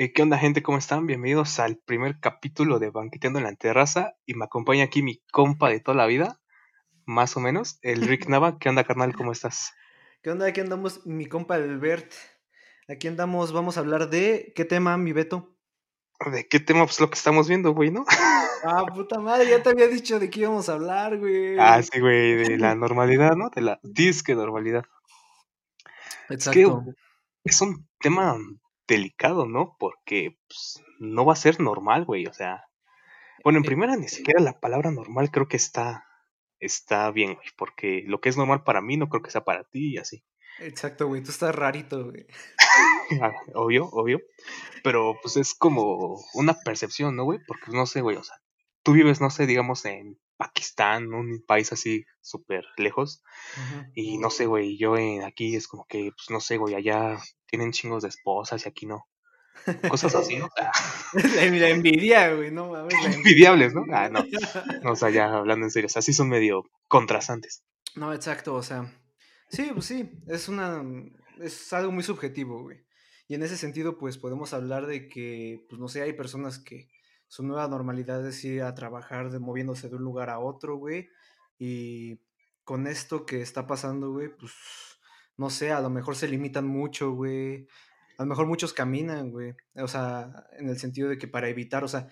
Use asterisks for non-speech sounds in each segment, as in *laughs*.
Eh, ¿Qué onda, gente? ¿Cómo están? Bienvenidos al primer capítulo de Banqueteando en la Terraza. Y me acompaña aquí mi compa de toda la vida, más o menos, el Rick *laughs* Nava. ¿Qué onda, carnal? ¿Cómo estás? ¿Qué onda? Aquí andamos, mi compa Albert. Aquí andamos, vamos a hablar de. ¿Qué tema, mi Beto? ¿De qué tema? Pues lo que estamos viendo, güey, ¿no? Ah, puta madre, ya te había dicho de qué íbamos a hablar, güey. Ah, sí, güey, de *laughs* la normalidad, ¿no? De la disque normalidad. Exacto. Es que es un tema delicado, ¿no? Porque pues, no va a ser normal, güey. O sea, bueno, en Eh, primera ni siquiera la palabra normal creo que está, está bien, güey. Porque lo que es normal para mí no creo que sea para ti y así. Exacto, güey, tú estás rarito, güey. *laughs* Ah, Obvio, obvio. Pero pues es como una percepción, ¿no, güey? Porque no sé, güey, o sea, tú vives, no sé, digamos en Pakistán, un país así súper lejos. Y no sé, güey, yo en aquí es como que, pues no sé, güey, allá tienen chingos de esposas y aquí no. Cosas así, ¿no? *laughs* Ah, La, envidia, güey, no mames, *laughs* envidiables, ¿no? Ah, no. *laughs* No, o sea, ya hablando en serio, o sea, sí son medio contrastantes. No, exacto, o sea. Sí, pues sí, es una. Es algo muy subjetivo, güey. Y en ese sentido, pues podemos hablar de que, pues no sé, hay personas que su nueva normalidad es ir a trabajar de, moviéndose de un lugar a otro, güey. Y con esto que está pasando, güey, pues no sé, a lo mejor se limitan mucho, güey. A lo mejor muchos caminan, güey. O sea, en el sentido de que para evitar, o sea,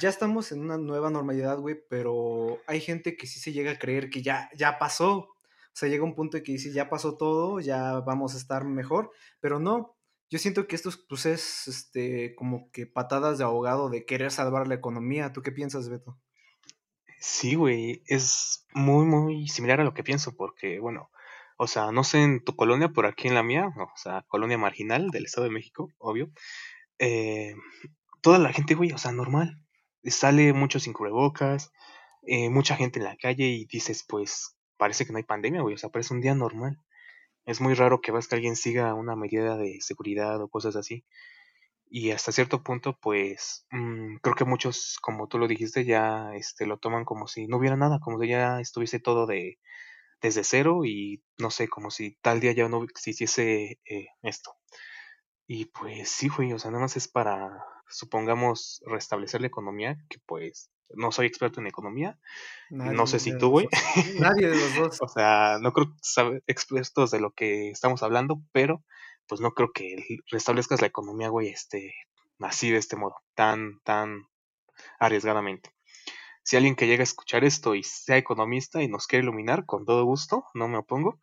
ya estamos en una nueva normalidad, güey, pero hay gente que sí se llega a creer que ya, ya pasó. O sea, llega un punto en que dice, ya pasó todo, ya vamos a estar mejor, pero no. Yo siento que esto es, pues, es este, como que patadas de ahogado de querer salvar la economía. ¿Tú qué piensas, Beto? Sí, güey, es muy, muy similar a lo que pienso, porque, bueno, o sea, no sé en tu colonia, por aquí en la mía, o sea, colonia marginal del Estado de México, obvio, eh, toda la gente, güey, o sea, normal, sale mucho sin cubrebocas, eh, mucha gente en la calle y dices, pues, parece que no hay pandemia, güey, o sea, parece un día normal. Es muy raro que veas que alguien siga una medida de seguridad o cosas así. Y hasta cierto punto, pues, mm, creo que muchos, como tú lo dijiste, ya este, lo toman como si no hubiera nada, como si ya estuviese todo de desde cero y no sé, como si tal día ya no existiese eh, esto. Y pues sí, güey, o sea, nada más es para, supongamos, restablecer la economía, que pues no soy experto en economía, no sé si tú, güey. Nadie de los dos. *laughs* o sea, no creo saber expertos de lo que estamos hablando, pero pues no creo que restablezcas la economía, güey, este, así de este modo, tan, tan arriesgadamente. Si alguien que llega a escuchar esto y sea economista y nos quiere iluminar, con todo gusto, no me opongo,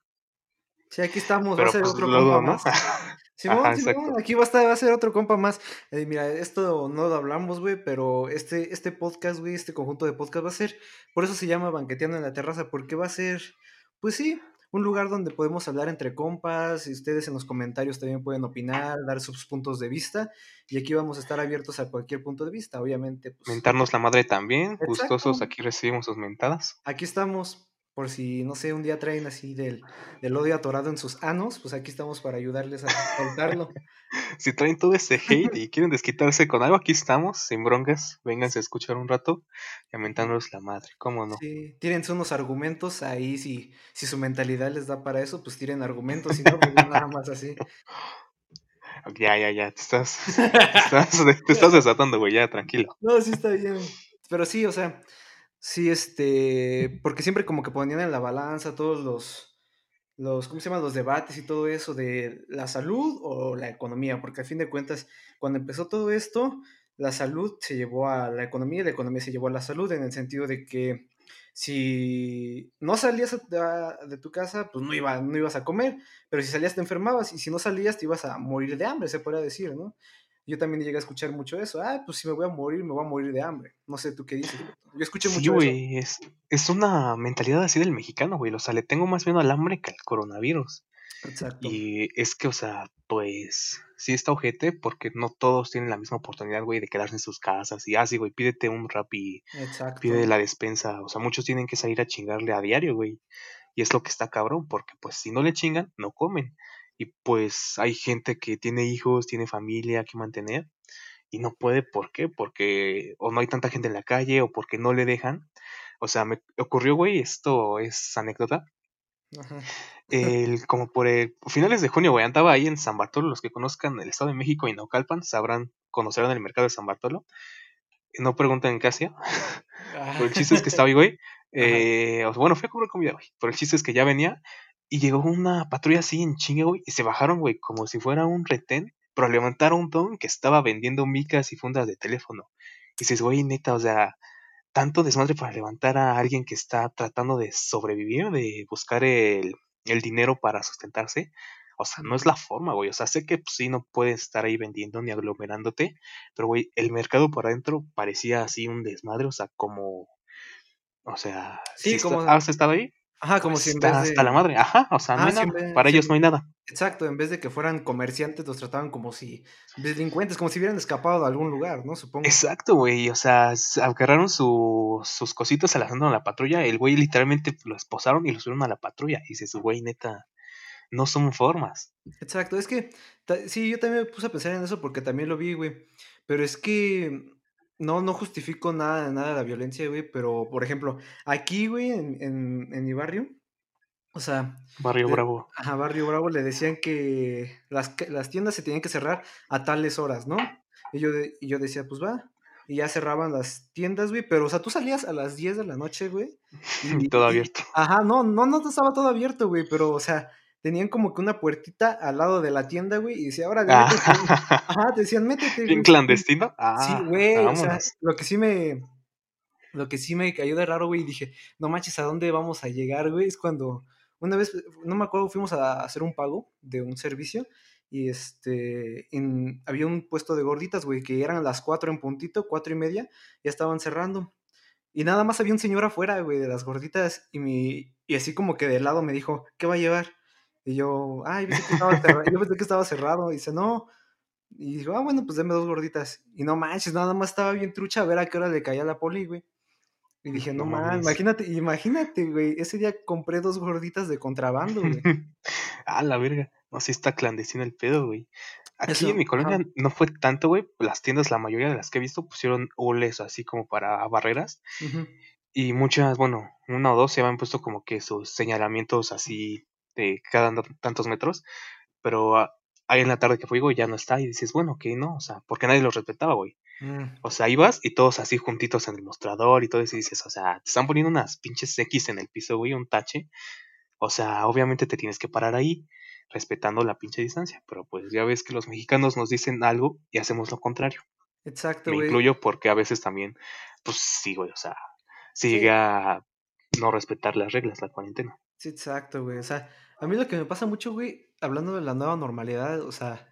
Sí, aquí estamos, va a pero ser pues otro luego, ¿no? más. *laughs* Simón, Ajá, Simón, aquí va a estar, va a ser otro compa más. Eh, mira, esto no lo hablamos, güey, pero este, este podcast, güey, este conjunto de podcast va a ser, por eso se llama Banqueteando en la Terraza, porque va a ser, pues sí, un lugar donde podemos hablar entre compas, y ustedes en los comentarios también pueden opinar, dar sus puntos de vista, y aquí vamos a estar abiertos a cualquier punto de vista, obviamente, pues. Mentarnos la madre también, gustosos, Exacto. aquí recibimos sus mentadas. Aquí estamos, por si, no sé, un día traen así del, del odio atorado en sus anos, pues aquí estamos para ayudarles a soltarlo. *laughs* Si traen todo ese hate y quieren desquitarse con algo, aquí estamos, sin broncas. Vénganse a escuchar un rato mentarnos la madre, ¿cómo no? Sí, tírense unos argumentos ahí, si, si su mentalidad les da para eso, pues tiren argumentos, si no, pues nada más así. Ya, ya, ya, te estás, *laughs* te estás, te estás desatando, güey, ya, tranquilo. No, sí está bien. Pero sí, o sea, sí, este, porque siempre como que ponían en la balanza todos los, los, ¿cómo se llama? Los debates y todo eso de la salud o la economía, porque a fin de cuentas, cuando empezó todo esto, la salud se llevó a la economía y la economía se llevó a la salud, en el sentido de que si no salías de, tu casa, pues no, iba, no ibas a comer, pero si salías te enfermabas y si no salías te ibas a morir de hambre, se podría decir, ¿no? Yo también llegué a escuchar mucho eso, ah, pues si me voy a morir, me voy a morir de hambre. No sé, ¿tú qué dices? Yo escuché Sí, mucho eso. es, es una mentalidad así del mexicano, güey. O sea, le tengo más miedo al hambre que al coronavirus. Exacto. Y es que, o sea, pues sí está ojete porque no todos tienen la misma oportunidad, güey, de quedarse en sus casas. Y así, güey, pídete un rap y pide la despensa. O sea, muchos tienen que salir a chingarle a diario, güey. Y es lo que está cabrón, porque pues si no le chingan, no comen. Y pues hay gente que tiene hijos, tiene familia que mantener y no puede, ¿por qué? Porque o no hay tanta gente en la calle o porque no le dejan. O sea, me ocurrió, güey, esto es anécdota. Ajá. El, como por el, finales de junio, güey, andaba ahí en San Bartolo. Los que conozcan el Estado de México y Naucalpan sabrán conocerán el mercado de San Bartolo. No pregunten hacía. *laughs* Pero el chiste es que estaba ahí, güey. *laughs* Eh, bueno, fui a comprar comida, güey. Pero el chiste es que ya venía y llegó una patrulla así en chingue, güey. Y se bajaron, güey, como si fuera un retén. Pero levantaron un don que estaba vendiendo micas y fundas de teléfono. Y dices, güey, neta, o sea, tanto desmadre para levantar a alguien que está tratando de sobrevivir, de buscar el, el dinero para sustentarse. O sea, no es la forma, güey. O sea, sé que pues, sí no puedes estar ahí vendiendo ni aglomerándote, pero, güey, el mercado por adentro parecía así un desmadre, o sea, como. O sea, Sí, si como- está- has estado ahí, Ajá, como pues si en vez de... hasta la madre. Ajá, o sea, no Ah, hay nada. vez- Para sí. ellos no hay nada. Exacto, en vez de que fueran comerciantes, los trataban como si delincuentes, como si hubieran escapado de algún lugar, ¿no? Supongo. Exacto, güey. O sea, agarraron su, sus cositas, se las a la patrulla. El güey literalmente lo esposaron y lo subieron a la patrulla. Y dices, güey, neta, no son formas. Exacto, es que sí, yo también me puse a pensar en eso porque también lo vi, güey. Pero es que no, no justifico nada, nada de la violencia, güey. Pero, por ejemplo, aquí, güey, en, en, en mi barrio, o sea, Barrio de- Bravo. a Barrio Bravo le decían que las, las tiendas se tenían que cerrar a tales horas, ¿no? Y yo, de- y yo decía, pues va. Y ya cerraban las tiendas, güey. Pero, o sea, tú salías a las 10 de la noche, güey. Y *laughs* todo y- abierto. Ajá, no, no, no estaba todo abierto, güey, pero, o sea, tenían como que una puertita al lado de la tienda, güey, y decía, ahora, Ah. Ajá, te decían, métete, Bien clandestino. Ah, Sí, güey, o sea, vámonos. lo que sí me, lo que sí me cayó de raro, güey, y dije, no manches, ¿a dónde vamos a llegar, güey? Es cuando, una vez, no me acuerdo, fuimos a hacer un pago de un servicio, y este, en- había un puesto de gorditas, güey, que eran las cuatro en puntito, cuatro y media, ya estaban cerrando. Y nada más había un señor afuera, güey, de las gorditas, y, mi, y así como que de lado me dijo, ¿qué va a llevar? Y yo, ay, pensé que estaba cerrado. yo *laughs* pensé que estaba cerrado. Y dice, no. Y dijo, ah, bueno, pues deme dos gorditas. Y no manches, nada más estaba bien trucha a ver a qué hora le caía la poli, güey. Y dije, no, No man, imagínate, imagínate, güey. Ese día compré dos gorditas de contrabando, güey. *laughs* ah, la verga. No, sí está clandestino el pedo, güey. Aquí Eso, en mi colonia no fue tanto, güey. Las tiendas, la mayoría de las que he visto, pusieron hules así como para barreras. Y muchas, bueno, una o dos se habían puesto como que sus señalamientos así de cada tantos metros. Pero ah, ahí en la tarde que fui, güey, ya no está. Y dices, bueno, que no, o sea, porque nadie los respetaba, güey. Mm, O sea, ibas y todos así juntitos en el mostrador y todo eso y dices, o sea, te están poniendo unas pinches X en el piso, güey, un tache. O sea, obviamente te tienes que parar ahí, respetando la pinche distancia. Pero pues ya ves que los mexicanos nos dicen algo y hacemos lo contrario. Exacto, Me güey. incluyo porque a veces también, pues sí, güey, o sea, sí Sí. llegué a no respetar las reglas, la cuarentena. Sí, exacto, güey. O sea, a mí lo que me pasa mucho, güey, hablando de la nueva normalidad, o sea,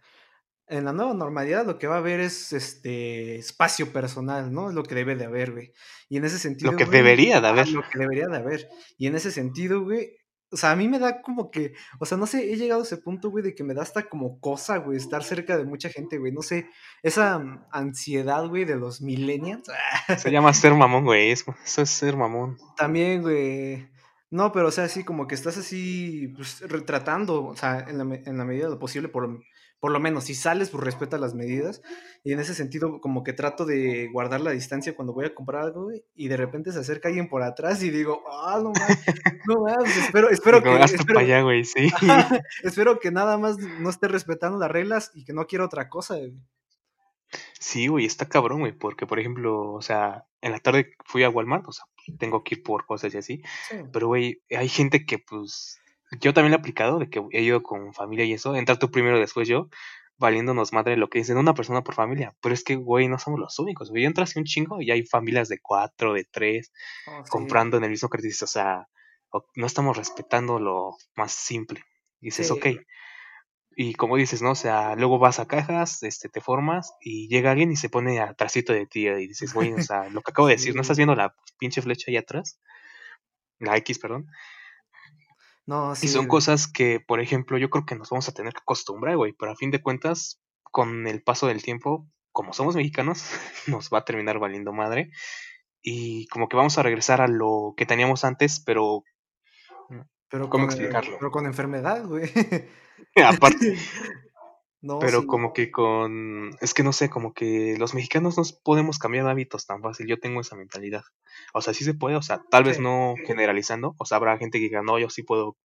en la nueva normalidad lo que va a haber es este espacio personal, ¿no? Es lo que debe de haber, güey. Y en ese sentido. Lo que güey, debería de haber. Lo que debería de haber. Y en ese sentido, güey. O sea, a mí me da como que, o sea, no sé, he llegado a ese punto, güey, de que me da hasta como cosa, güey, estar cerca de mucha gente, güey. No sé, esa mm, ansiedad, güey, de los millennials. *laughs* Se llama ser mamón, güey, eso es ser mamón. También, güey. No, pero o sea, sí, como que estás así, pues, retratando, o sea, en la, en la medida de lo posible, por, por lo menos, si sales, pues respeta las medidas. Y en ese sentido, como que trato de guardar la distancia cuando voy a comprar algo, y de repente se acerca alguien por atrás y digo, ah, no mames, no mames, espero, espero Como, que, "Hazte espero, allá, sí. *laughs* Espero que nada más no esté respetando las reglas y que no quiera otra cosa, güey. Sí, güey, está cabrón, güey, porque por ejemplo, o sea, en la tarde fui a Walmart, o sea, tengo que ir por cosas y así, Sí. pero güey, hay gente que pues, yo también lo he aplicado, de que he ido con familia y eso, entrar tú primero, después yo, valiéndonos madre lo que dicen, una persona por familia, pero es que, güey, no somos los únicos, güey, entras un chingo y hay familias de cuatro, de tres, Oh, sí. comprando en el mismo crédito, o sea, no estamos respetando lo más simple, y dices, Sí, ok, y como dices, ¿no? O sea, luego vas a cajas, este, te formas y llega alguien y se pone atrásito de ti y dices, güey, o *laughs* sea, lo que acabo de decir, ¿no estás viendo la pinche flecha ahí atrás? La X, perdón. No, Y sí, son güey. cosas que, por ejemplo, yo creo que nos vamos a tener que acostumbrar, güey, pero a fin de cuentas, con el paso del tiempo, como somos mexicanos, *laughs* nos va a terminar valiendo madre y como que vamos a regresar a lo que teníamos antes, pero Pero ¿cómo con, explicarlo? pero con enfermedad, güey. *laughs* *laughs* aparte, No, Pero sí. como que con, es que no sé, como que los mexicanos no podemos cambiar hábitos tan fácil. Yo tengo esa mentalidad. O sea, sí se puede, o sea, tal vez no generalizando. O sea, habrá gente que diga, no, yo sí puedo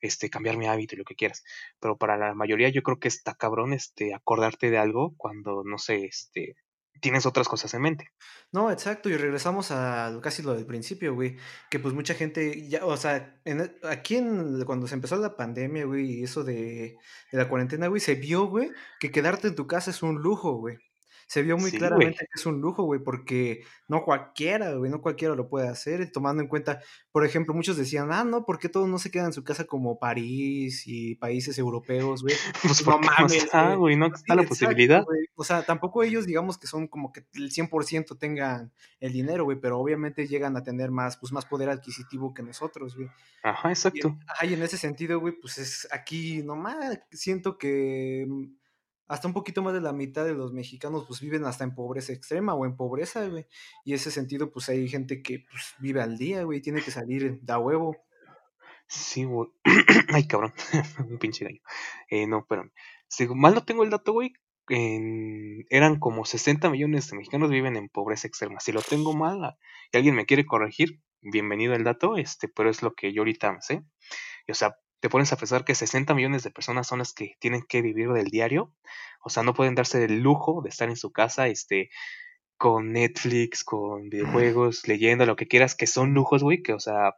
este, cambiar mi hábito y lo que quieras. Pero para la mayoría yo creo que está cabrón, este, acordarte de algo cuando, no sé, este, tienes otras cosas en mente. No, exacto, y regresamos a casi lo del principio, güey, que pues mucha gente ya, o sea, en e, aquí en, cuando se empezó la pandemia, güey, y eso de, de la cuarentena, güey, se vio, güey, que quedarte en tu casa es un lujo, güey. Se vio muy Sí, claramente que es un lujo, güey, porque no cualquiera, güey, no cualquiera lo puede hacer, tomando en cuenta, por ejemplo, muchos decían, ah, no, ¿por qué todos no se quedan en su casa como París y países europeos, güey? *laughs* Pues no mames, está, güey. no Sí, está la exacto, posibilidad. O sea, tampoco ellos, digamos que son como que el 100% tengan el dinero, güey, pero obviamente llegan a tener más, pues más poder adquisitivo que nosotros, güey. Ajá, Y exacto. ajá, y en ese sentido, güey, pues es aquí nomás, siento que mm, hasta un poquito más de la mitad de los mexicanos pues viven hasta en pobreza extrema o en pobreza, güey. Y ese sentido, pues hay gente que pues vive al día, güey, tiene que salir da huevo. Sí, güey. *clears throat* Ay, cabrón. *laughs* Un pinche gallo. Eh, no, espérame. Si mal no tengo el dato, güey. eran como 60 millones de mexicanos viven en pobreza extrema. Si lo tengo mal a- y alguien me quiere corregir, bienvenido el dato, este, pero es lo que yo ahorita sé. O sea, te pones a pensar que 60 millones de personas son las que tienen que vivir del diario. O sea, no pueden darse el lujo de estar en su casa, este, con Netflix, con videojuegos, leyendo, lo que quieras, que son lujos, güey, que, o sea,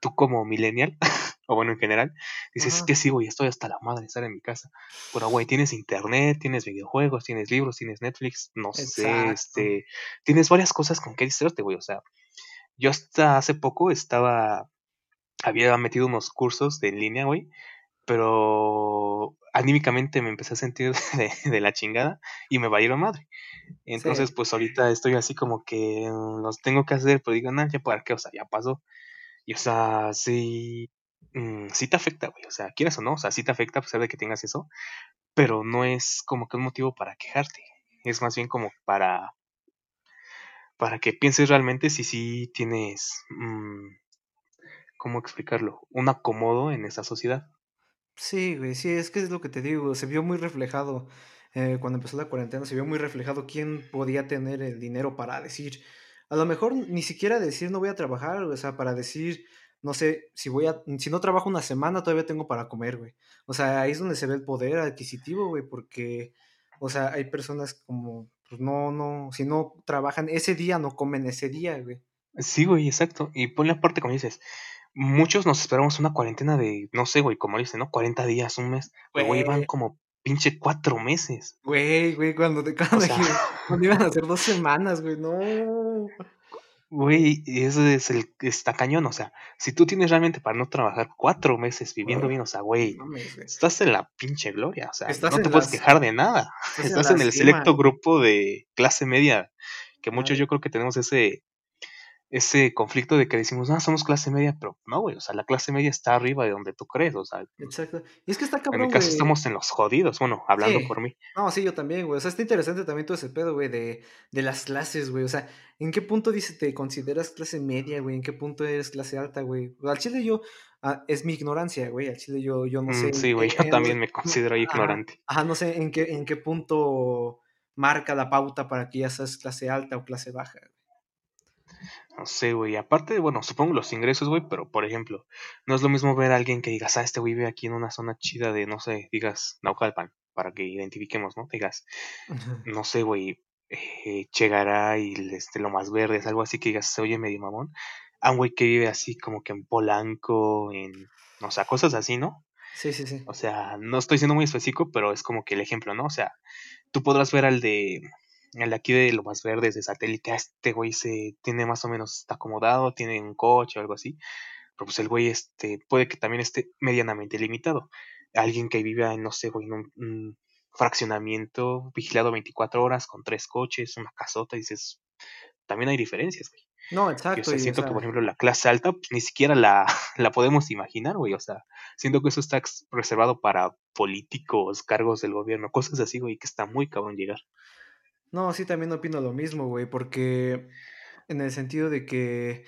tú como millennial, *laughs* o bueno, en general, dices, es Ajá, que sí, güey, estoy hasta la madre de estar en mi casa. Pero, güey, tienes internet, tienes videojuegos, tienes libros, tienes Netflix, no sé, este, tienes varias cosas con que distraerte, güey. O sea, yo hasta hace poco estaba, había metido unos cursos de en línea, güey, pero anímicamente me empecé a sentir *laughs* de, de la chingada y me valieron madre. Sí, Entonces, pues ahorita estoy así como que mm, los tengo que hacer, pero digo, no, ya para qué, o sea, ya pasó. Y, o sea, sí, mm, sí te afecta, güey. O sea, quieras o no, o sea, sí te afecta a pesar de que tengas eso, pero no es como que un motivo para quejarte. Es más bien como para, para que pienses realmente si sí tienes, mm, ¿cómo explicarlo? Un acomodo en esa sociedad. sí, güey, sí, es que es lo que te digo, se vio muy reflejado eh, cuando empezó la cuarentena, se vio muy reflejado quién podía tener el dinero para decir, a lo mejor ni siquiera decir no voy a trabajar, o sea, para decir, no sé, si voy a, si no trabajo una semana todavía tengo para comer, güey. O sea, ahí es donde se ve el poder adquisitivo, güey, porque, o sea, hay personas como, pues no, no, si no trabajan ese día, no comen ese día, güey. Sí, güey, exacto. Y ponle aparte, como dices, muchos nos esperamos una cuarentena de, no sé, güey, como dice, ¿no? 40 días, un mes, güey, van como pinche cuatro meses. güey, güey, cuando, te- *laughs* O cuando, sea, dije- cuando iban a hacer dos semanas, güey, no. Güey, y eso es el está cañón, o sea, si tú tienes realmente para no trabajar cuatro meses viviendo bien, o sea, no güey, estás en la pinche gloria, o sea, Estás no te puedes las quejar de nada. estás en Estás la en el cima, selecto grupo de clase media, que muchos yo creo que tenemos ese, ese conflicto de que decimos, ah, somos clase media, pero no, güey, o sea, la clase media está arriba de donde tú crees, o sea, exacto. Y es que está en mi cabrón, caso estamos en los jodidos, bueno, hablando Sí. por mí. No, sí, yo también, güey. O sea, está interesante también todo ese pedo, güey, de, de las clases, güey. O sea, ¿en qué punto dice te consideras clase media, güey? ¿En qué punto eres clase alta, güey? Al chile yo, ah, es mi ignorancia, güey. Al chile yo, yo no sé, Mm, en- sí, güey, yo no- también me considero ajá, ignorante. ajá, no sé en qué, en qué punto marca la pauta para que ya seas clase alta o clase baja. güey. No sé, güey. Aparte, bueno, supongo los ingresos, güey, pero por ejemplo, no es lo mismo ver a alguien que digas, ah, este güey vive aquí en una zona chida de, no sé, digas, Naucalpan, para que identifiquemos, ¿no? Digas, no sé, güey, eh, Chegaray, este, lo más verde, es algo así que digas, se oye medio mamón. A un güey que vive así como que en Polanco, en, o sea, cosas así, ¿no? Sí, sí, sí. O sea, no estoy siendo muy específico, pero es como que el ejemplo, ¿no? O sea, tú podrás ver al de, de aquí de lo más verdes de satélite, este güey se tiene más o menos, está acomodado, tiene un coche o algo así, pero pues el güey este, puede que también esté medianamente limitado. Alguien que viva en, no sé, güey, en un, un fraccionamiento vigilado 24 horas con tres coches, una casota, dices, también hay diferencias, güey. No, Y exacto, sea, y o siento que, por ejemplo, la clase alta, pues ni siquiera la, *laughs* la podemos imaginar, güey. O sea, siento que eso está reservado para políticos, cargos del gobierno, cosas así, güey, que está muy cabrón llegar. No, sí, también opino lo mismo, güey, porque en el sentido de que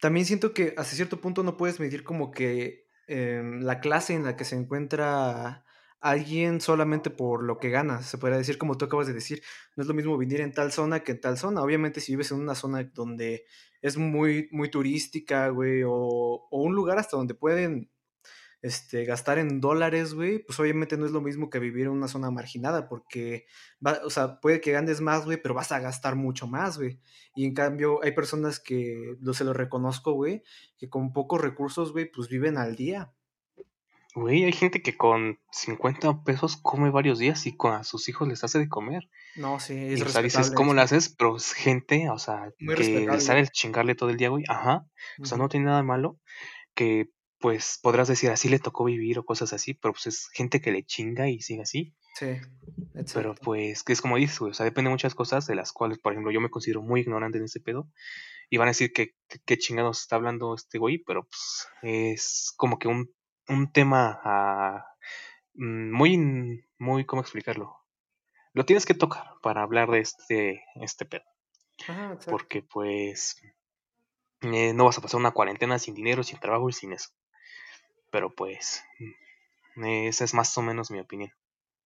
También siento que hasta cierto punto no puedes medir como que em, la clase en la que se encuentra alguien solamente por lo que gana, se podría decir como tú acabas de decir, no es lo mismo vivir en tal zona que en tal zona. Obviamente si vives en una zona donde es muy, muy turística, güey, o, o un lugar hasta donde pueden este, gastar en dólares, güey, pues obviamente no es lo mismo que vivir en una zona marginada, porque, va, o sea, puede que ganes más, güey, pero vas a gastar mucho más, güey. Y en cambio, hay personas que, lo, se lo reconozco, güey, que con pocos recursos, güey, pues viven al día. Güey, hay gente que con 50 pesos come varios días y con a sus hijos les hace de comer. No, sí, Y, es o sea, dices, ¿cómo lo haces? Pero es gente, o sea, Muy que le sale el chingarle todo el día, güey. Ajá. O sea, no tiene nada de malo. Que pues podrás decir, así le tocó vivir o cosas así, pero pues es gente que le chinga y sigue así. Sí, Pero exacto. pues, que es como dices, güey, o sea, depende de muchas cosas de las cuales, por ejemplo, yo me considero muy ignorante en ese pedo. Y van a decir que que- qué chingados está hablando este güey, pero pues es como que un, un tema mm, muy, muy, ¿cómo explicarlo? Lo tienes que tocar para hablar de este, este pedo. Ajá. Porque pues eh, no vas a pasar una cuarentena sin dinero, sin trabajo y sin eso. Pero pues mm, esa es más o menos mi opinión.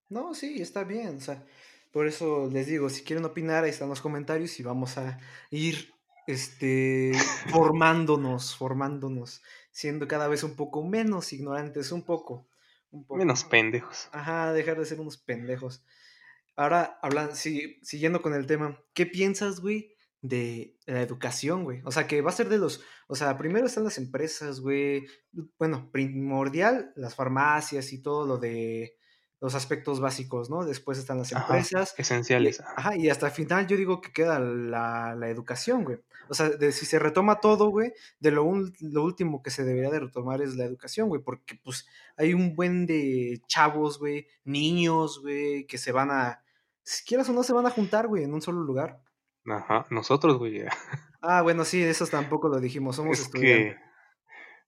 No, sí, está bien. O sea, por eso les digo, si quieren opinar, ahí están los comentarios y vamos a ir este, *laughs* formándonos, formándonos, siendo cada vez un poco menos ignorantes, un poco, un poco. Menos pendejos. Ajá, dejar de ser unos pendejos. Ahora, hablan, sí, siguiendo con el tema, ¿qué piensas, güey, de la educación, güey? O sea, que va a ser de los, o sea, primero están las empresas, güey, bueno, primordial, las farmacias y todo lo de los aspectos básicos, ¿no? Después están las empresas, y, esenciales. ajá. ajá, y hasta el final yo digo que queda la, la educación, güey. O sea, de si se retoma todo, güey, de lo, un- lo último que se debería de retomar es la educación, güey, porque pues hay un buen de chavos, güey, niños, güey, que se van a, si quieras o no, se van a juntar, güey, en un solo lugar. Ajá, nosotros, güey. Ah, bueno, sí, eso tampoco lo dijimos, somos Es estudiantes. que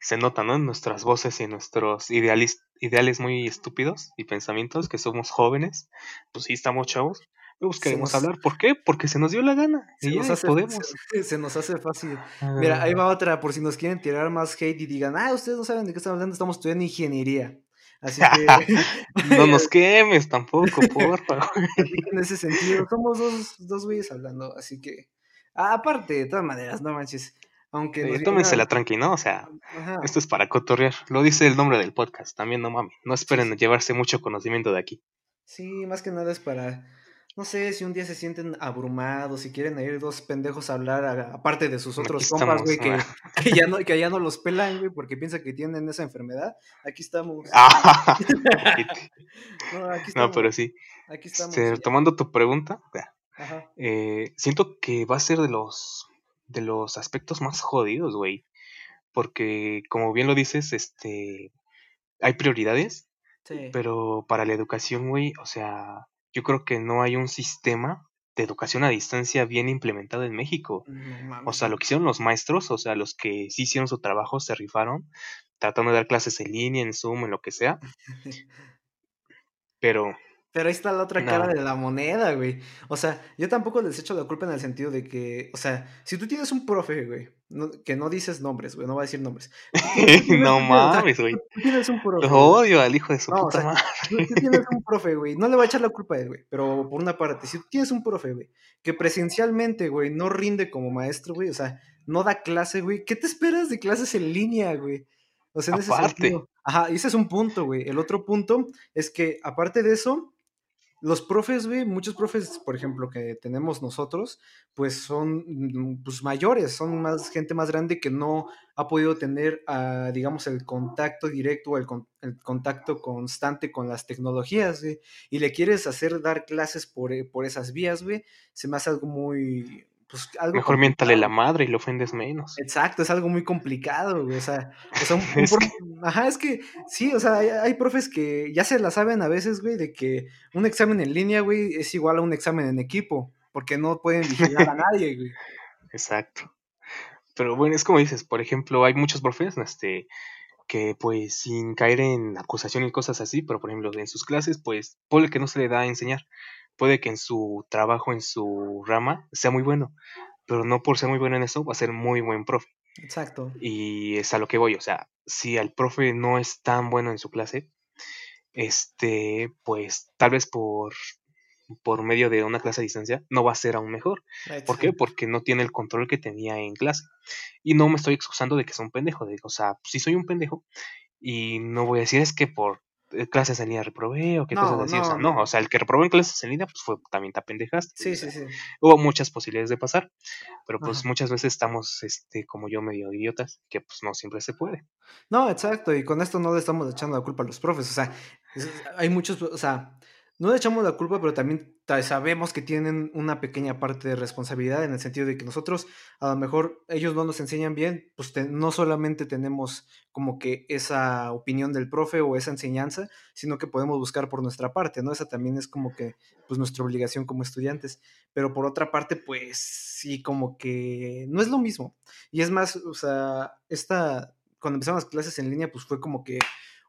se nota, ¿no? En nuestras voces y en nuestros idealis- ideales muy estúpidos y pensamientos que somos jóvenes. Pues sí, estamos chavos. Pues queremos nos, hablar. ¿Por qué? Porque se nos dio la gana. se Y nos hace, podemos. se, *laughs* se nos hace fácil. Mira, ahí Ah, va otra, por si nos quieren tirar más hate y digan, ah, ustedes no saben de qué estamos hablando, estamos estudiando ingeniería. Así que, *laughs* *laughs* no nos quemes tampoco, porfa. *laughs* en ese sentido, somos dos, dos güeyes hablando, así que, ah, aparte, de todas maneras, no manches, aunque viene tómensela tranqui, ¿no? O sea, Ajá, esto es para cotorrear. Lo dice el nombre del podcast. También no mames. No sí, esperen sí. llevarse mucho conocimiento de aquí. Sí, más que nada es para, no sé, si un día se sienten abrumados, si quieren ir dos pendejos a hablar, a- aparte de sus otros compas, güey, estamos. que, *laughs* que ya no, que ya no los pelan, güey, porque piensan que tienen esa enfermedad. Aquí estamos. Ah. *laughs* No, aquí no, estamos, pero sí. aquí estamos. Este, y ya. tomando tu pregunta, Ajá. eh, siento que va a ser de los de los aspectos más jodidos, güey. Porque, como bien lo dices, este, hay prioridades, Sí. pero para la educación, güey, o sea, yo creo que no hay un sistema de educación a distancia bien implementado en México. No O sea, lo que hicieron los maestros, o sea, los que sí hicieron su trabajo, se rifaron, tratando de dar clases en línea, en Zoom, en lo que sea, *laughs* pero Pero ahí está la otra cara de la moneda, güey. O sea, yo tampoco les echo la culpa en el sentido de que, o sea, si tú tienes un profe, güey, no- que no dices nombres, güey, no voy a decir nombres. *laughs* No o mames, güey. tú- tienes un profe, Lo odio al hijo de su No, o puta sea, madre. tú, tú tienes un profe, güey. No le voy a echar la culpa a él, güey. Pero por una parte, si tú tienes un profe, güey, que presencialmente, güey, no rinde como maestro, güey, o sea, no da clase, güey, ¿qué te esperas de clases en línea, güey? O sea, en ese sentido. Ajá, y ese es un punto, güey. El otro punto es que, aparte de eso, los profes, güey, muchos profes, por ejemplo, que tenemos nosotros, pues son mm, pues, mayores, son más gente más grande que no ha podido tener, ah, digamos, el contacto directo o el, con- el contacto constante con las tecnologías, güey, y le quieres hacer dar clases por, eh, por esas vías, güey, se me hace algo muy, pues algo mejor miéntale la madre y lo ofendes menos. Exacto, es algo muy complicado, güey, o sea, o sea, *laughs* un, un ajá, es que sí, o sea, hay, hay profes que ya se la saben a veces, güey, de que un examen en línea, güey, es igual a un examen en equipo, porque no pueden vigilar a *laughs* nadie, güey. exacto. Pero bueno, es como dices, por ejemplo, hay muchos profes, este, que pues sin caer en acusación y cosas así, pero por ejemplo en sus clases, pues puede que no se le da a enseñar, puede que en su trabajo, en su rama, sea muy bueno, pero no por ser muy bueno en eso va a ser muy buen profe. Exacto. Y es a lo que voy, o sea, si al profe no es tan bueno en su clase, este, pues tal vez por, por medio de una clase a distancia no va a ser aún mejor. ¿Por qué? Porque no tiene el control que tenía en clase. Y no me estoy excusando de que sea un pendejo, de, o sea, sí soy un pendejo Y no voy a decir es que por clases en línea reprobé o qué cosas No, así, o sea, no, no, o sea, el que reprobó en clases en línea, pues fue también te apendejaste, Sí, sí, sí. hubo muchas posibilidades de pasar, pero pues Ajá. muchas veces estamos, este, como yo, medio idiotas, que pues no siempre se puede. No, exacto, y con esto no le estamos echando la culpa a los profes, o sea, es hay muchos, o sea, no le echamos la culpa, pero también ta sabemos que tienen una pequeña parte de responsabilidad, en el sentido de que nosotros, a lo mejor, ellos no nos enseñan bien, pues, no solamente tenemos como que esa opinión del profe o esa enseñanza, sino que podemos buscar por nuestra parte, ¿no? Esa también es como que, pues, nuestra obligación como estudiantes. Pero por otra parte, pues, sí, como que no es lo mismo. Y es más, o sea, esta cuando empezaron las clases en línea, pues, fue como que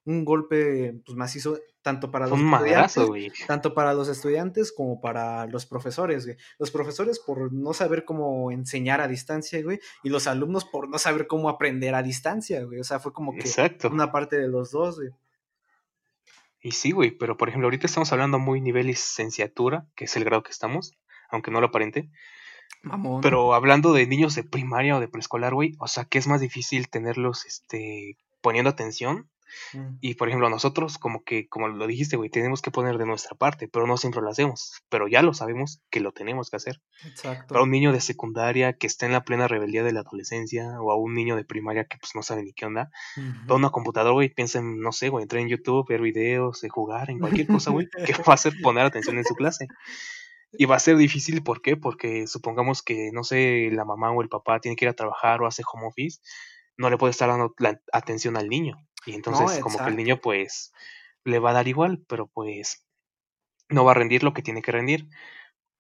un golpe, pues, macizo, tanto para los madrazo, tanto para los estudiantes como para los profesores, güey. Los profesores por no saber cómo enseñar a distancia, güey, y los alumnos por no saber cómo aprender a distancia, güey. O sea, fue como que Exacto. una parte de los 2, güey. Y sí, güey, pero por ejemplo, ahorita estamos hablando muy nivel licenciatura, que es el grado que estamos, aunque no lo aparente. Mamón. Pero hablando de niños de primaria o de preescolar, güey, o sea, que es más difícil tenerlos, este, poniendo atención. Mm. Y por ejemplo, nosotros, como que, como lo dijiste, güey, tenemos que poner de nuestra parte, pero no siempre lo hacemos. Pero ya lo sabemos que lo tenemos que hacer. Para Exacto. un niño de secundaria que está en la plena rebeldía de la adolescencia, o a un niño de primaria que pues no sabe ni qué onda, para Ujú. una computadora, güey, piensa en, no sé, güey, entrar en YouTube, ver videos, de jugar, en cualquier cosa, güey, que *laughs* va a hacer poner atención en su clase. Y va a ser difícil, ¿por qué? Porque supongamos que, no sé, la mamá o el papá tiene que ir a trabajar o hace home office, no le puede estar dando la atención al niño. Y No, entonces, como que el niño, pues, le va a dar igual, pero pues no va a rendir lo que tiene que rendir.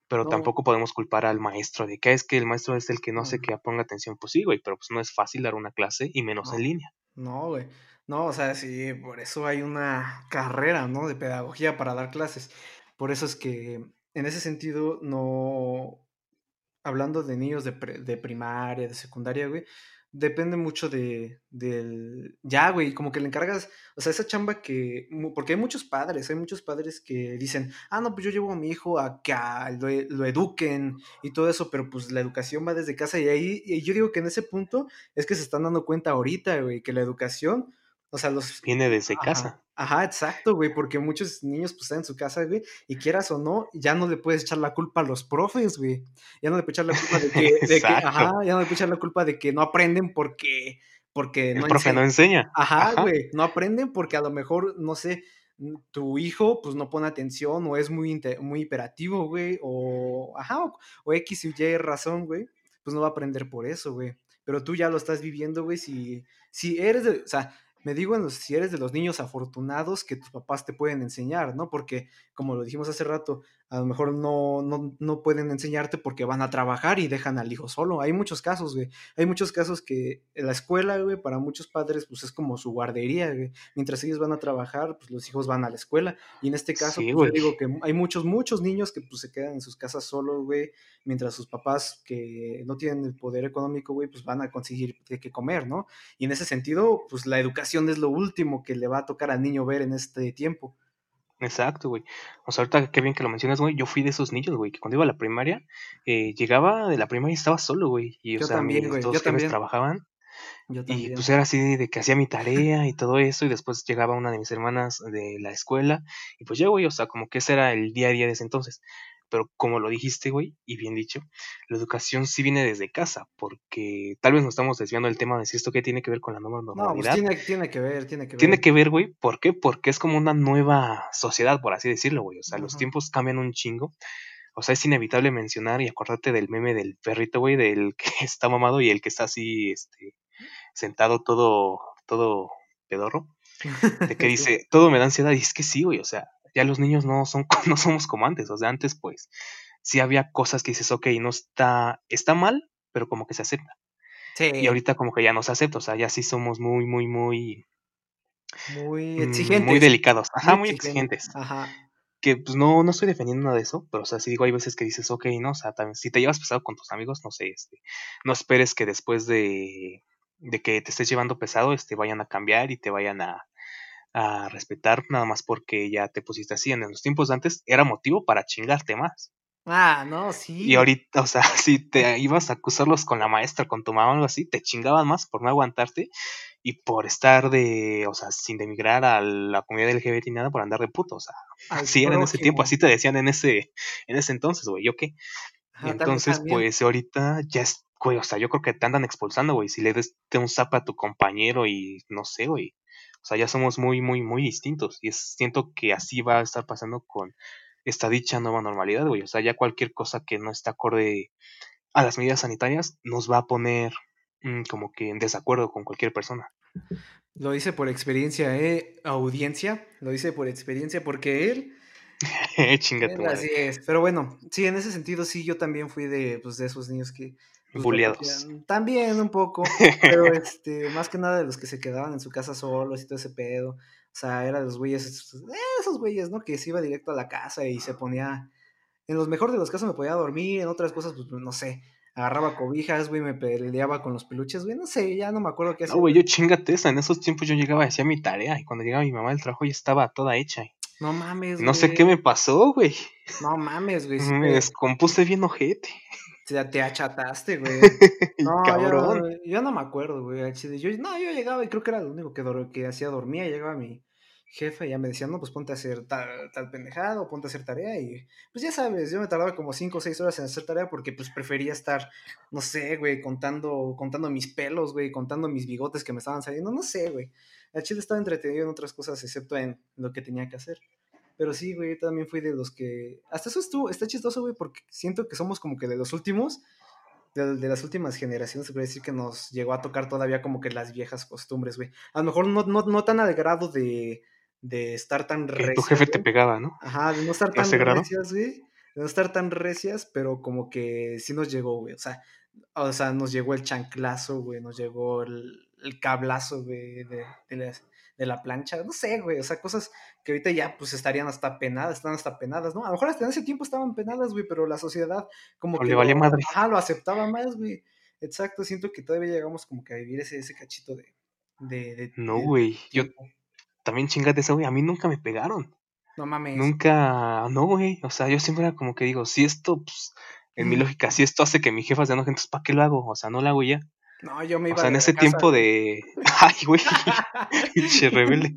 Pero No. tampoco podemos culpar al maestro de que es que el maestro es el que no hace Ujú. que ponga atención. Pues sí, güey, pero pues no es fácil dar una clase y menos en línea. No, güey. No, o sea, sí, por eso hay una carrera, ¿no? De pedagogía para dar clases. Por eso es que, en ese sentido, no hablando de niños de pre de primaria, de secundaria, güey, depende mucho de del ya, güey, como que le encargas, o sea, esa chamba que porque hay muchos padres, hay muchos padres que dicen: "Ah, no, pues yo llevo a mi hijo a que lo e lo eduquen y todo eso", pero, pues, la educación va desde casa, y ahí y yo digo que en ese punto es que se están dando cuenta ahorita, güey, que la educación, o sea, los Viene desde ajá, casa. ajá, exacto, güey, porque muchos niños, pues, están en su casa, güey, y quieras o no, ya no le puedes echar la culpa a los profes, güey. Ya no le puedes echar la culpa de que de que ajá, ya no le puedes echar la culpa de que no aprenden porque porque El no profe no enseña. ajá, güey, no aprenden porque a lo mejor, no sé, tu hijo, pues, no pone atención o es muy muy hiperactivo, güey, o ajá, o o equis y ye razón, güey, pues, no va a aprender por eso, güey. Pero tú ya lo estás viviendo, güey, si si eres de o sea, me digo en los si eres de los niños afortunados que tus papás te pueden enseñar, ¿no? Porque, como lo dijimos hace rato, a lo mejor no no no pueden enseñarte porque van a trabajar y dejan al hijo solo. Hay muchos casos, güey. Hay muchos casos que en la escuela, güey, para muchos padres, pues, es como su guardería, güey. Mientras ellos van a trabajar, pues, los hijos van a la escuela. Y en este caso, Sí, pues, yo digo que hay muchos, muchos niños que, pues, se quedan en sus casas solos, güey, mientras sus papás, que no tienen el poder económico, güey, pues, van a conseguir de qué comer, ¿no? Y en ese sentido, pues, la educación es lo último que le va a tocar al niño ver en este tiempo. Exacto, güey. O sea, ahorita qué bien que lo mencionas, güey. Yo fui de esos niños, güey, que cuando iba a la primaria, eh, llegaba de la primaria y estaba solo, güey. Y, o Yo sea, también, mis güey, 2 yo jefes trabajaban Yo y, pues, era así de que hacía mi tarea y todo eso, y después llegaba una de mis hermanas de la escuela y, pues, ya, güey, o sea, como que ese era el día a día de ese entonces. Pero como lo dijiste, güey, y bien dicho, la educación sí viene desde casa, porque tal vez nos estamos desviando del tema de si esto qué tiene que ver con la nueva No, pues, normalidad. tiene tiene que ver, tiene que ver. Tiene que ver, güey, ¿por qué? Porque es como una nueva sociedad, por así decirlo, güey. O sea, los tiempos cambian un chingo. O sea, es inevitable mencionar y acordarte del meme del perrito, güey, del que *laughs* está mamado y el que está así, este, sentado todo todo pedorro, de que *laughs* dice: "Todo me da ansiedad", y es que sí, güey, o sea, ya los niños no son *laughs* no somos como antes, o sea, antes, pues, sí había cosas que dices: "Okey, no está está mal, pero como que se acepta". Y Sí. ahorita como que ya no se acepta, o sea, ya sí somos muy, muy, muy Muy mm, muy exigentes, delicados. muy Ajá, muy exigentes. exigentes. Ajá. Que, pues, no no estoy defendiendo nada de eso, pero, o sea, sí digo, hay veces que dices: "Okey", ¿no? O sea, también si te llevas pesado con tus amigos, no sé, este, no esperes que después de de que te estés llevando pesado, este, vayan a cambiar y te vayan a a respetar nada más porque ya te pusiste así. En los tiempos de antes era motivo para chingarte más. Ah, no, Y sí. ahorita, o sea, *laughs* si te ibas a acusarlos con la maestra, con tu mamá o algo así, te chingaban más por no aguantarte. y por estar de, o sea, sin demigrar a la comunidad LGBT y nada, por andar de puto, o sea, *laughs* así era en ese tiempo, así te decían en ese, en ese entonces, güey, ¿yo qué? entonces, pues ahorita ya es, güey, o sea, yo creo que te andan expulsando, güey, si le des un zap a tu compañero y no sé, güey, o sea, ya somos muy, muy, muy distintos y es, siento que así va a estar pasando con esta dicha nueva normalidad, güey, o sea, ya cualquier cosa que no esté acorde a las medidas sanitarias nos va a poner mm, como que en desacuerdo con cualquier persona. Lo dice por experiencia, ¿eh? Audiencia, lo dice por experiencia porque él... *laughs* Chingate. Así es, pero bueno, sí, en ese sentido sí, yo también fui de, pues, de esos niños que... Pues, también un poco, pero este, más que nada de los que se quedaban en su casa solos y todo ese pedo. O sea, era de los güeyes, eh, esos güeyes, ¿no? Que se iba directo a la casa y se ponía en los mejores de los casos me podía dormir, en otras cosas, pues no sé, agarraba cobijas, güey, me peleaba con los peluches, güey, no sé, ya no me acuerdo qué hacía. No, güey, yo chingate esa, en esos tiempos yo llegaba y hacía mi tarea, y cuando llegaba mi mamá del trabajo ya estaba toda hecha. No mames, güey. No sé qué me pasó, güey. No mames, güey. me descompuse bien ojete. Te, te achataste, güey. *laughs* No, Cabrón. Yo, no me acuerdo, güey. Yo, no, yo llegaba y creo que era lo único que, que hacía, dormía, llegaba mi, jefe ya me decía, no, pues ponte a hacer tal, tal pendejado, ponte a hacer tarea y pues ya sabes, yo me tardaba como 5 o 6 horas en hacer tarea porque pues prefería estar, no sé, güey, contando, contando mis pelos, güey, contando mis bigotes que me estaban saliendo, no sé, güey. El chile estaba entretenido en otras cosas excepto en lo que tenía que hacer. Pero sí, güey, yo también fui de los que... Hasta eso estuvo, está chistoso, güey, porque siento que somos como que de los últimos, de, de, las últimas generaciones, se puede decir que nos llegó a tocar todavía como que las viejas costumbres, güey. A lo mejor no, no, no tan al grado de de estar tan recias. Tu jefe te pegaba, ¿no? Ajá, de no estar tan recias, güey. De no estar tan recias, pero como que sí nos llegó, güey. O sea, o sea nos llegó el chanclazo, güey. Nos llegó el, el cablazo, güey, de, de, la, plancha. No sé, güey. O sea, cosas que ahorita ya pues estarían hasta penadas, están hasta penadas, ¿no? A lo mejor hasta en ese tiempo estaban penadas, güey, pero la sociedad como que... Le valía madre. Ajá, lo aceptaba más, güey. Exacto, siento que todavía llegamos como que a vivir ese, ese cachito de... de, no, güey. Yo, también chingate esa, güey, a mí nunca me pegaron. No mames. Nunca, no, güey. O sea, yo siempre era como que digo, si esto, pues, en mi lógica, si esto hace que mi jefa se enoje, entonces ¿para qué lo hago? O sea, no lo hago ya. No, yo me iba O sea, en ese tiempo de. *laughs* Ay, güey. *laughs* Pinche rebelde.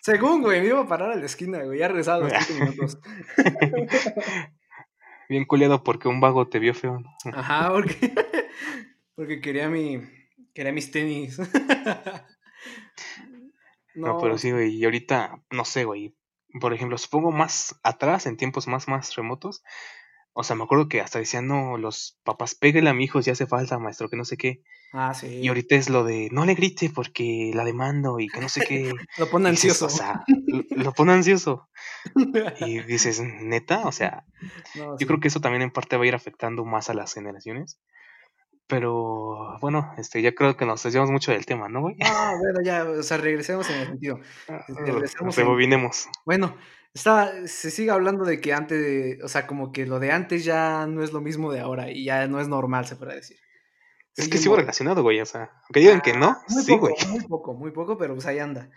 Según, güey, me iba a parar a la esquina, güey. Ya regresaba los cinco minutos. *laughs* Bien culiado porque un vago te vio feo, ¿no? Ajá, porque. Porque quería mi. Quería mis tenis. No. pero sí, güey. Y ahorita, no sé, güey. Por ejemplo, supongo más atrás, en tiempos más, más remotos. O sea, me acuerdo que hasta decían, no, los papás, pégale a mi hijo si hace falta, maestro, que no sé qué. Ah, sí. Y ahorita es lo de, no le grite porque la demando y que no sé qué. *laughs* lo pone ansioso. o sea, lo, pone ansioso. y dices, neta, o sea, yo creo que eso también en parte va a ir afectando más a las generaciones. Pero bueno, este, ya creo que nos desviamos mucho del tema, ¿no, güey? Ah, bueno, ya, o sea, regresemos en el sentido. Ah, este, regresemos rebobinemos. Bueno, está, se sigue hablando de que antes, o sea, como que lo de antes ya no es lo mismo de ahora y ya no es normal, se puede decir. Es que sigo relacionado, güey, o sea, aunque digan que no, muy sí, poco, güey. Muy poco, muy poco, pero pues ahí anda.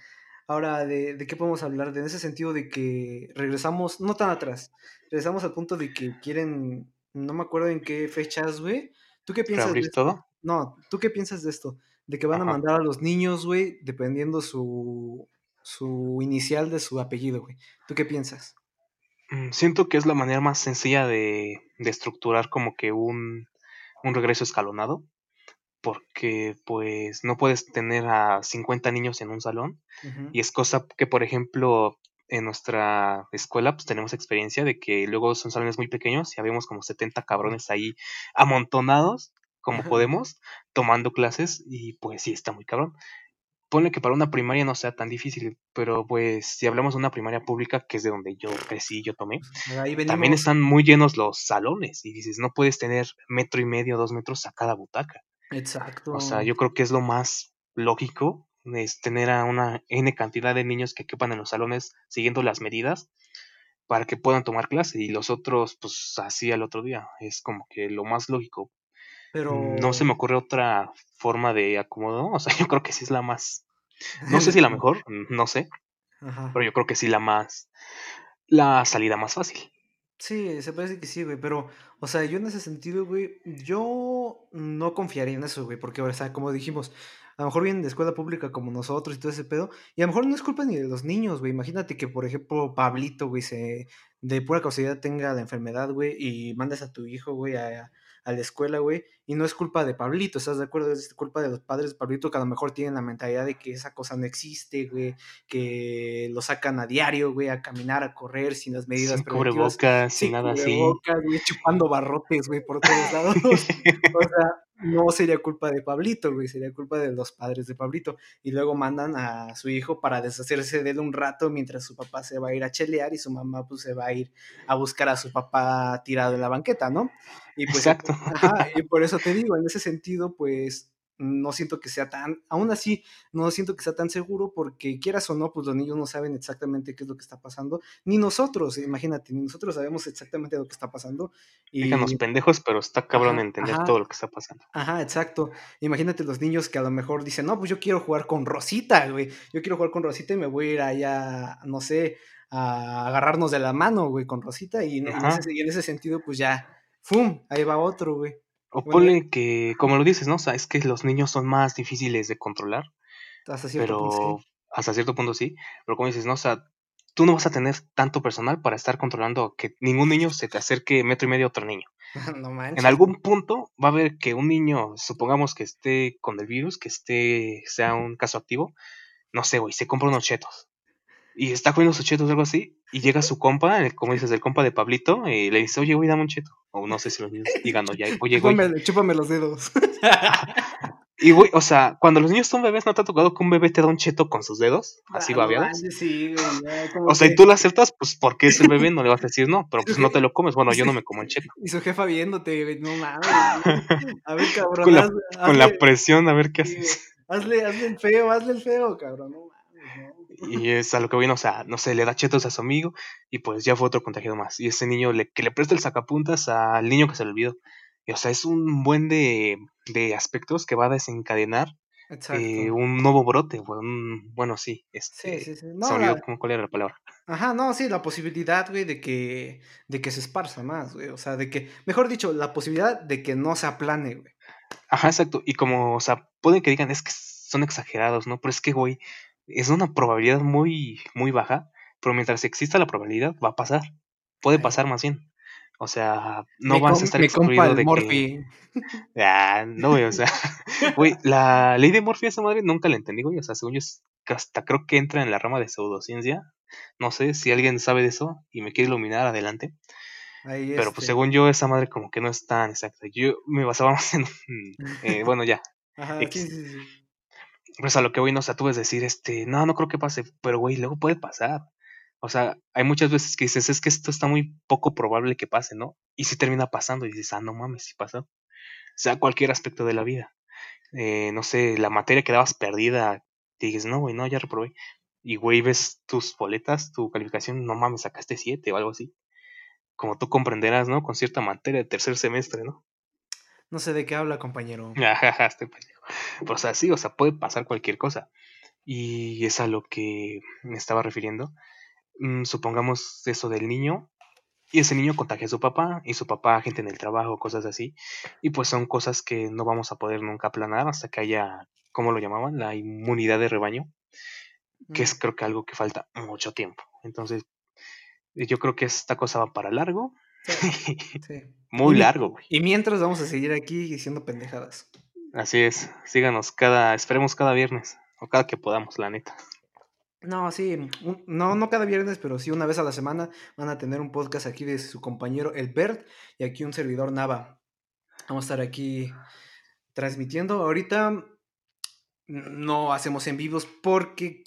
Ahora, ¿de, ¿de qué podemos hablar? De en ese sentido de que regresamos, no tan atrás, regresamos al punto de que quieren, no me acuerdo en qué fechas, güey, ¿Tú qué piensas de esto? No, ¿tú qué piensas de esto? De que van a mandar a los niños, güey, dependiendo su, su inicial de su apellido, güey. ¿Tú qué piensas? Mm, siento que es la manera más sencilla de, de estructurar como que un, un, regreso escalonado, porque pues no puedes tener a 50 niños en un salón y es cosa que, por ejemplo, en nuestra escuela pues tenemos experiencia de que luego son salones muy pequeños y habíamos como 70 cabrones ahí amontonados como podemos tomando clases y pues sí está muy cabrón. Pone que para una primaria no sea tan difícil, pero pues si hablamos de una primaria pública, que es de donde yo crecí, yo tomé, también están muy llenos los salones y dices, no puedes tener metro y medio, dos metros a cada butaca. Exacto. O sea, yo creo que es lo más lógico es tener a una N cantidad de niños que quepan en los salones siguiendo las medidas para que puedan tomar clase y los otros pues así al otro día. Es como que lo más lógico. Pero no se me ocurre otra forma de acomodo. O sea, *laughs* yo creo que sí es la más... No sé si la *laughs* mejor, no sé. Pero yo creo que sí la más... La salida más fácil. Sí, se parece que sí, güey, pero, o sea, yo en ese sentido, güey, yo no confiaría en eso, güey, porque, o sea, como dijimos, a lo mejor vienen de escuela pública como nosotros y todo ese pedo, y a lo mejor no es culpa ni de los niños, güey. Imagínate que, por ejemplo, Pablito, güey, se de pura casualidad tenga la enfermedad, güey, y mandes a tu hijo, güey, a, a la escuela, güey, y no es culpa de Pablito, ¿estás de acuerdo? Es culpa de los padres de Pablito que a lo mejor tienen la mentalidad de que esa cosa no existe, güey, que lo sacan a diario, güey, a caminar, a correr sin las medidas sin cubrebocas, sin nada así. güey, chupando barrotes, güey, por todos lados. *laughs* o sea, no sería culpa de Pablito, güey, sería culpa de los padres de Pablito. Y luego mandan a su hijo para deshacerse de él un rato mientras su papá se va a ir a chelear y su mamá pues se va a ir a buscar a su papá tirado en la banqueta, ¿no? Y pues, Exacto. y por eso te digo, en ese sentido, pues no siento que sea tan, aún así, no siento que sea tan seguro porque quieras o no, pues los niños no saben exactamente qué es lo que está pasando, ni nosotros, imagínate, ni nosotros sabemos exactamente lo que está pasando. Y... Díganos pendejos, pero está cabrón entender todo lo que está pasando. Ajá, exacto. Imagínate los niños que a lo mejor dicen, no, pues yo quiero jugar con Rosita, güey, yo quiero jugar con Rosita y me voy a ir allá, no sé, a agarrarnos de la mano, güey, con Rosita y en, ese, y en ese sentido, pues ya, ¡fum! Ahí va otro, güey. O ponle que, como lo dices, ¿no? O sea, es que los niños son más difíciles de controlar. Hasta cierto pero, punto, sí. Hasta cierto punto sí. Pero como dices, ¿no? O sea, tú no vas a tener tanto personal para estar controlando que ningún niño se te acerque metro y medio a otro niño. *laughs* no manches. En algún punto va a haber que un niño, supongamos que esté con el virus, que esté, sea un caso activo, no sé, güey, se compra unos chetos y está comiendo sus chetos o algo así, y llega su compa, como dices, el compa de Pablito, y le dice, oye, güey, dame un cheto. O no sé si los niños digan, oye, güey. Chúpame, chúpame los dedos. *laughs* y, güey, o sea, cuando los niños son bebés, ¿no te ha tocado que un bebé te da un cheto con sus dedos? Así babeados. sí, güey. O sea, y tú lo aceptas, pues porque es el bebé, no le vas a decir no, pero pues *laughs* no te lo comes. Bueno, yo no me como el cheto. Y su jefa viéndote, no mames. *laughs* A ver, cabrón. Con la, con la presión, a ver qué haces. Hazle, hazle el feo, hazle el feo, cabrón, no y es a lo que viene, o sea, no sé, le da chetos a su amigo y pues ya fue otro contagiado más. Y ese niño le, que le presta el sacapuntas al niño que se le olvidó. Y o sea, es un buen de, de aspectos que va a desencadenar eh, un nuevo brote. bueno, sí, este, sí, sí, sí. se olvidó cuál era la palabra. Ajá, no, sí, la posibilidad, güey, de que, de que se esparza más, güey. O sea, de que, mejor dicho, la posibilidad de que no se aplane, güey. Ajá, exacto. Y como, o sea, pueden que digan, es que son exagerados, ¿no? Pero es que, güey, es una probabilidad muy, muy baja, pero mientras exista la probabilidad, va a pasar. Puede pasar más bien. O sea, no vas a estar excluido de que... *laughs* Ah, no, güey, o sea, *laughs* güey, la ley de Morphy esa madre nunca la entendí, güey, o sea, según yo, hasta creo que entra en la rama de pseudociencia. No sé si alguien sabe de eso y me quiere iluminar, adelante. Pero pues este según yo, esa madre como que no es tan exacta. Yo me basaba *laughs* más en... Eh, bueno, ya. Ajá, sí, sí, sí. Pues a lo que voy, no, o sea, ves decir, este, no, no creo que pase, pero güey, luego puede pasar. O sea, hay muchas veces que dices, es que esto está muy poco probable que pase, ¿no? Y si termina pasando y dices, ah, no mames, si pasó. O sea, cualquier aspecto de la vida. Eh, no sé, la materia que dabas perdida, te dices, no, güey, no, ya reprobé. Y güey, ves tus boletas, tu calificación, no mames, sacaste siete o algo así. Como tú comprenderás, ¿no? Con cierta materia de tercer semestre, ¿no? No sé de qué habla, compañero. *laughs* Ajá, estoy pendejo. Pues, o sea, sí, o sea, puede pasar cualquier cosa. Y es a lo que me estaba refiriendo. Mm, supongamos eso del niño. Y ese niño contagia a su papá y su papá gente en el trabajo, cosas así. Y pues son cosas que no vamos a poder nunca aplanar hasta que haya, ¿cómo lo llamaban? La inmunidad de rebaño. Que es creo que algo que falta mucho tiempo. Entonces, yo creo que esta cosa va para largo. *laughs* Sí. Muy largo, güey. Y mientras vamos a seguir aquí diciendo pendejadas. Así es. Síganos cada, esperemos cada viernes. O cada que podamos, la neta. No, sí, no, no cada viernes, pero sí una vez a la semana van a tener un podcast aquí de su compañero El Bert y aquí un servidor Nava. Vamos a estar aquí transmitiendo. Ahorita no hacemos en vivos porque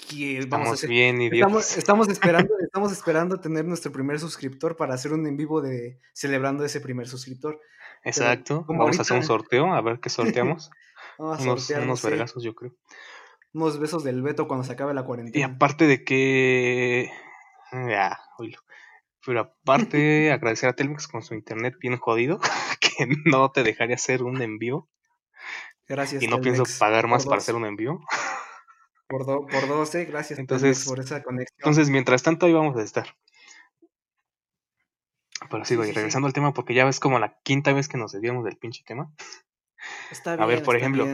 vamos a hacer, bien estamos, estamos, *laughs* esperando estamos esperando tener nuestro primer suscriptor para hacer un en vivo de celebrando ese primer suscriptor. Exacto. vamos a hacer un sorteo a ver qué *laughs* sorteamos. Unos, unos vergazos yo creo. Unos besos del Beto cuando se acabe la cuarentena. y aparte de que ya oílo. Pero aparte *laughs* agradecer a Telmex con su internet bien jodido que no te dejaría hacer un en vivo Gracias. Y no pienso pagar más para hacer un envío. Por, por 12, gracias entonces, por esa conexión. Entonces, mientras tanto, ahí vamos a estar. Pero sigo, y regresando al tema, porque ya ves como la quinta vez que nos desviamos del pinche tema. Está bien, a ver, por ejemplo,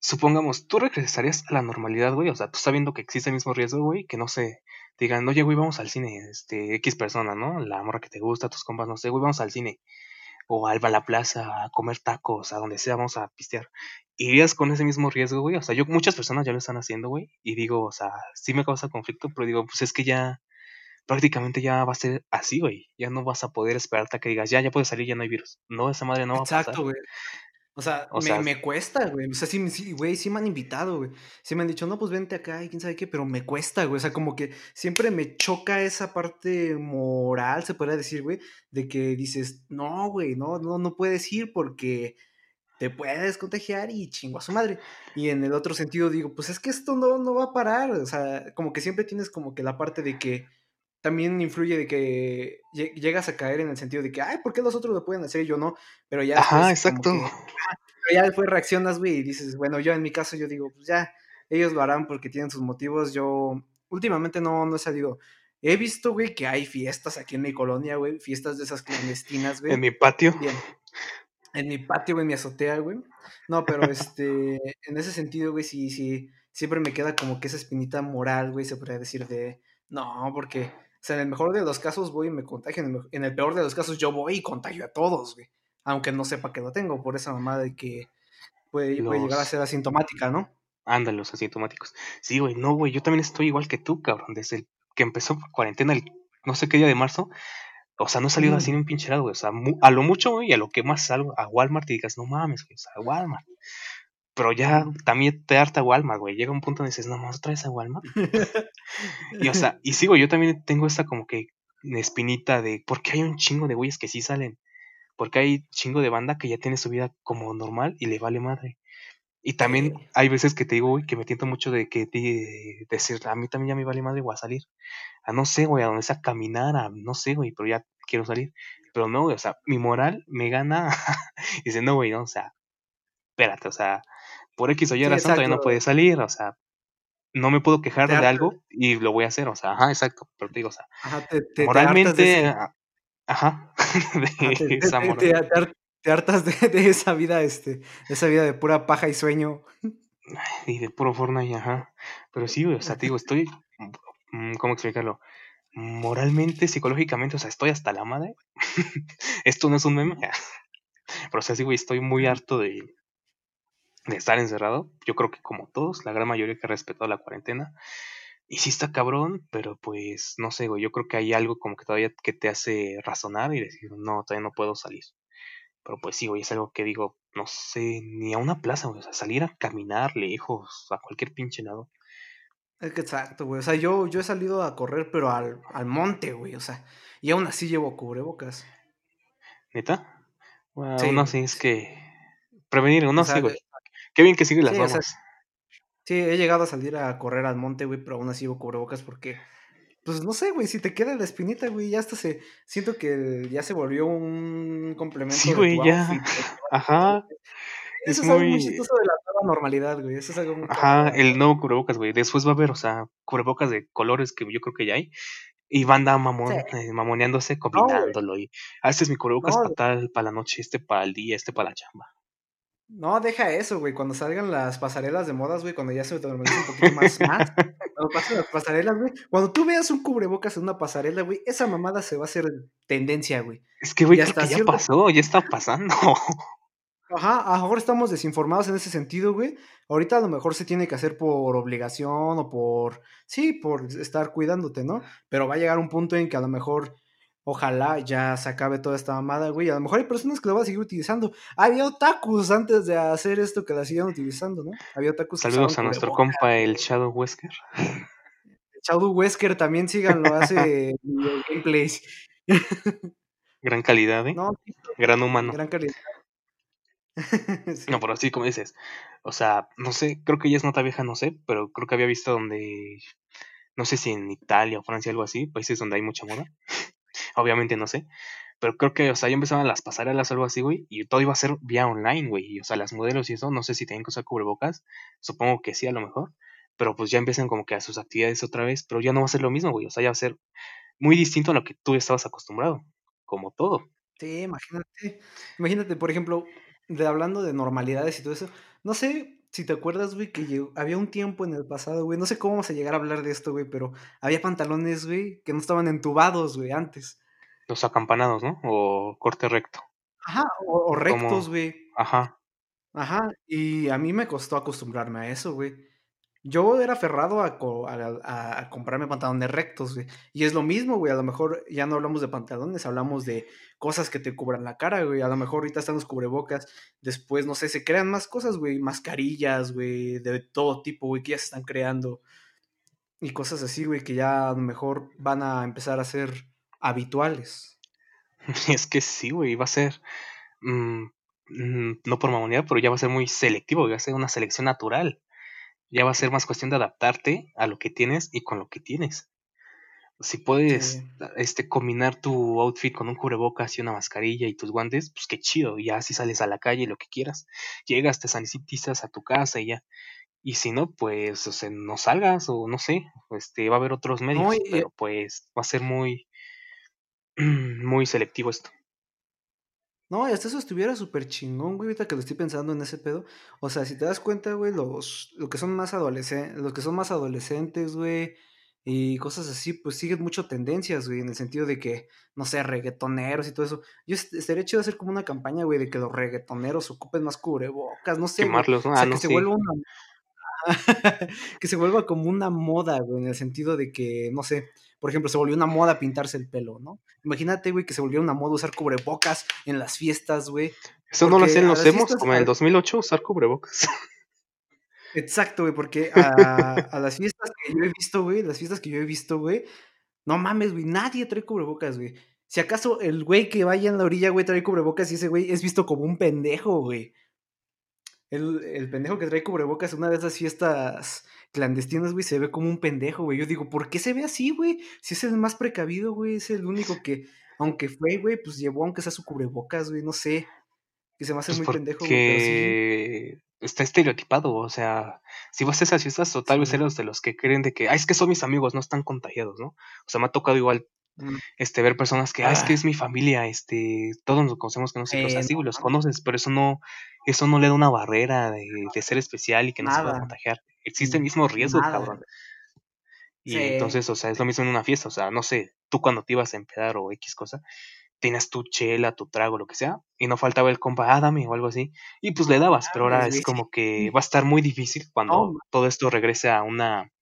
supongamos, tú regresarías a la normalidad, güey, o sea, tú sabiendo que existe el mismo riesgo, güey, que no sé, digan, oye, güey, vamos al cine, este, X persona, ¿no? La morra que te gusta, tus compas, no sé, güey, vamos al cine. O al la plaza a comer tacos, a donde sea, vamos a pistear. ¿Irías con ese mismo riesgo, güey? O sea, yo, muchas personas ya lo están haciendo, güey, y digo, o sea, sí me causa conflicto, pero digo, pues es que ya, prácticamente ya va a ser así, güey. Ya no vas a poder esperarte a que digas, ya, ya puedes salir, ya no hay virus. No, esa madre no va a pasar. Exacto, güey. O sea, me, me, cuesta, güey. O sea, sí, sí, güey, sí me han invitado, güey. Sí me han dicho, no, pues vente acá y quién sabe qué, pero me cuesta, güey. O sea, como que siempre me choca esa parte moral, se podría decir, güey, de que dices, no, güey, no, no, no puedes ir porque te puedes contagiar y chingo a su madre. Y en el otro sentido digo, pues es que esto no, no va a parar. O sea, como que siempre tienes como que la parte de que también influye de que llegas a caer en el sentido de que, ay, ¿por qué los otros lo pueden hacer y yo no? Pero ya. Ajá, exacto. Ah, pero ya después reaccionas, güey, y dices, bueno, yo en mi caso, yo digo, pues ya, ellos lo harán porque tienen sus motivos. Yo últimamente no, no he salido. He visto, güey, que hay fiestas aquí en mi colonia, güey, fiestas de esas clandestinas, güey. En mi patio. Bien. En mi patio, güey, en mi azotea, güey. No, pero este, en ese sentido, güey, sí, sí, siempre me queda como que esa espinita moral, güey, se podría decir de, no, porque sea, en el mejor de los casos voy y me contagio. En el, peor de los casos yo voy y contagio a todos, güey. Aunque no sepa que lo tengo, por esa mamá de que puede, llegar a ser asintomática, ¿no? Ándale, los asintomáticos. Sí, güey, no, güey, yo también estoy igual que tú, cabrón. Desde el que empezó cuarentena, el no sé qué día de marzo, o sea, no he salido así ni un pinche lado, güey. O sea, a lo mucho, güey, a lo que más salgo, a Walmart y digas, no mames, güey, o sea, a Walmart. Pero ya también te harta Walmart, güey. Llega un punto donde dices, no, más otra vez a Walmart. *laughs* y o sea, y sigo, yo también tengo esta como que espinita de por qué hay un chingo de güeyes que sí salen. Porque hay chingo de banda que ya tiene su vida como normal y le vale madre. Y también hay veces que te digo, güey, que me tiento mucho de que de, decir, a mí también ya me vale madre, voy a salir. A no sé, güey, a donde sea caminar, a no sé, güey, pero ya quiero salir. Pero no, güey, o sea, mi moral me gana. *laughs* dice, no, güey, no, o sea, espérate, o sea, por X o Y razón todavía no puede salir, o sea, no me puedo quejar de algo y lo voy a hacer, o sea, ajá, exacto, pero te digo, o sea, moralmente, *laughs* ajá, de esa te, hartas *laughs* de, esa vida, este, esa vida de pura paja y sueño. Y de puro Fortnite, ajá, pero sí, o sea, te digo, estoy, mm, ¿cómo explicarlo? Moralmente, psicológicamente, o sea, estoy hasta la madre. *laughs* Esto no es un meme. Pero o sea, sí, güey, estoy muy harto de, de estar encerrado. Yo creo que como todos, la gran mayoría que ha respetado la cuarentena. Y sí está cabrón, pero pues no sé, güey, yo creo que hay algo como que todavía que te hace razonar y decir, no, todavía no puedo salir. Pero pues sí, güey, es algo que digo, no sé, ni a una plaza, güey, o sea, salir a caminar lejos, a cualquier pinche lado. Es que exacto, güey, o sea, yo, yo he salido a correr, pero al, al monte, güey, o sea, y aún así llevo cubrebocas. ¿Neta? Bueno, sí, no, sí, es que prevenir, no, sé, güey. Qué bien que sigue las sí, sí, he llegado a salir a correr al monte, güey, pero aún así llevo cubrebocas porque, pues no sé, güey, si te queda la espinita, güey, ya hasta se. Siento que ya se volvió un complemento. Sí, güey, ya. Ajá. Eso es, algo muy chistoso de la nueva normalidad, güey. Eso es algo muy. Ajá, el nuevo cubrebocas, güey. Después va a haber, o sea, cubrebocas de colores que yo creo que ya hay. Y banda mamón, eh, mamoneándose, combinándolo. y, ah, este es mi cubrebocas para tal, para la noche, este para el día, este para la chamba. No, deja eso, güey. Cuando salgan las pasarelas de modas, güey, cuando ya se normalice un poquito más, más. Cuando pasen las pasarelas, güey. Cuando tú veas un cubrebocas en una pasarela, güey, esa mamada se va a hacer tendencia, güey. Es que, güey, ya pasó, ya está pasando. Ajá, ahora estamos desinformados en ese sentido, güey. Ahorita a lo mejor se tiene que hacer por obligación o por, sí, por estar cuidándote, ¿no? Pero va a llegar un punto en que a lo mejor Ojalá ya se acabe toda esta mamada, güey. A lo mejor hay personas que lo van a seguir utilizando. Había otakus antes de hacer esto que la siguen utilizando, ¿no? Había otakus. Saludos a nuestro compa, el Shadow Wesker. El Shadow Wesker también síganlo, hace *laughs* gameplays. Gran calidad, ¿eh? Gran humano. Gran calidad. *laughs* No, pero así como dices. O sea, no sé, creo que ya es nota vieja, no sé, pero creo que había visto donde. No sé si en Italia o Francia, algo así, países donde hay mucha moda obviamente no sé. Pero creo que, o sea, ya empezaban las pasarelas o algo así, güey, y todo iba a ser vía online, güey. Y, o sea, las modelos y eso, no sé si tienen que usar cubrebocas, supongo que sí, a lo mejor. Pero pues ya empiezan como que a sus actividades otra vez, pero ya no va a ser lo mismo, güey. O sea, ya va a ser muy distinto a lo que tú estabas acostumbrado, como todo. Sí, imagínate. Imagínate, por ejemplo, de hablando de normalidades y todo eso, no sé, si te acuerdas, güey, que llegó- había un tiempo en el pasado, güey, no sé cómo vamos a llegar a hablar de esto, güey, pero había pantalones, güey, que no estaban entubados, güey, antes. Los acampanados, ¿no? O corte recto. Ajá, o, o rectos, Como, güey. ajá. Ajá, y a mí me costó acostumbrarme a eso, güey. Yo era aferrado a, co- a, a- a comprarme pantalones rectos, güey. Y es lo mismo, güey. A lo mejor ya no hablamos de pantalones, hablamos de cosas que te cubran la cara, güey. A lo mejor ahorita están los cubrebocas. Después, no sé, se crean más cosas, güey. Mascarillas, güey, de todo tipo, güey, que ya se están creando. Y cosas así, güey, que ya a lo mejor van a empezar a ser habituales. *laughs* Es que sí, güey, va a ser, mm, mm, no por mamonía, pero ya va a ser muy selectivo, va a ser una selección natural. Ya va a ser más cuestión de adaptarte a lo que tienes y con lo que tienes. Si puedes Sí. este, combinar tu outfit con un cubrebocas y una mascarilla y tus guantes, pues qué chido. Ya si sales a la calle, lo que quieras. Llegas, te sanitizas a tu casa y ya. Y si no, pues o sea, no salgas o no sé. Este, va a haber otros No, medios, y- pero pues va a ser muy, *clears throat* muy selectivo esto. No, y hasta eso estuviera súper chingón, güey, ahorita que lo estoy pensando en ese pedo. O sea, si te das cuenta, güey, los, lo que son más adolescentes, los que son más adolescentes, güey, y cosas así, pues siguen mucho tendencias, güey, en el sentido de que, no sé, reggaetoneros y todo eso. Yo est- estaría chido hacer como una campaña, güey, de que los reggaetoneros ocupen más cubrebocas, no sé, güey. Quemarlos, ¿no? O Ah, sea, que no se vuelva una, *laughs* que se vuelva como una moda, güey, en el sentido de que, no sé, por ejemplo, se volvió una moda pintarse el pelo, ¿no? Imagínate, güey, que se volvió una moda usar cubrebocas en las fiestas, güey. Eso no lo hacían los las emos fiestas, como en el a- 2008, usar cubrebocas. *laughs* exacto, güey, porque a, a las fiestas que yo he visto, güey, las fiestas que yo he visto, güey, no mames, güey, nadie trae cubrebocas, güey. Si acaso el güey que vaya en la orilla, güey, trae cubrebocas y ese güey es visto como un pendejo, güey. El, el pendejo que trae cubrebocas en una de esas fiestas clandestinas, güey, se ve como un pendejo, güey. Yo digo, ¿por qué se ve así, güey? Si es el más precavido, güey, es el único *laughs* que, aunque fue, güey, pues llevó aunque sea su cubrebocas, güey, no sé. Que se me hace Pues muy pendejo, güey, pero sí. porque está estereotipado, o sea, si vas a esas fiestas, o tal vez eres de los que creen de que, ah, es que son mis amigos, no están contagiados, ¿no? O sea, me ha tocado igual, Mm. este, ver personas que, ah, es que Ah. es mi familia, este, todos nos conocemos que no sé o sea, Eh, sí, no los conoces, pero eso no, eso no le da una barrera de, de ser especial y que no se pueda Nada. contagiar. Existe el Mm, mismo riesgo, cabrón. Y Sí. entonces, o sea, es lo mismo en una fiesta, o sea, no sé, tú cuando te ibas a empedar o X cosa, tenías tu chela, tu trago, lo que sea, y no faltaba el compa, ah, dame o algo así, y pues le dabas, pero ahora es como que *laughs* va a estar muy difícil cuando todo esto regrese a una,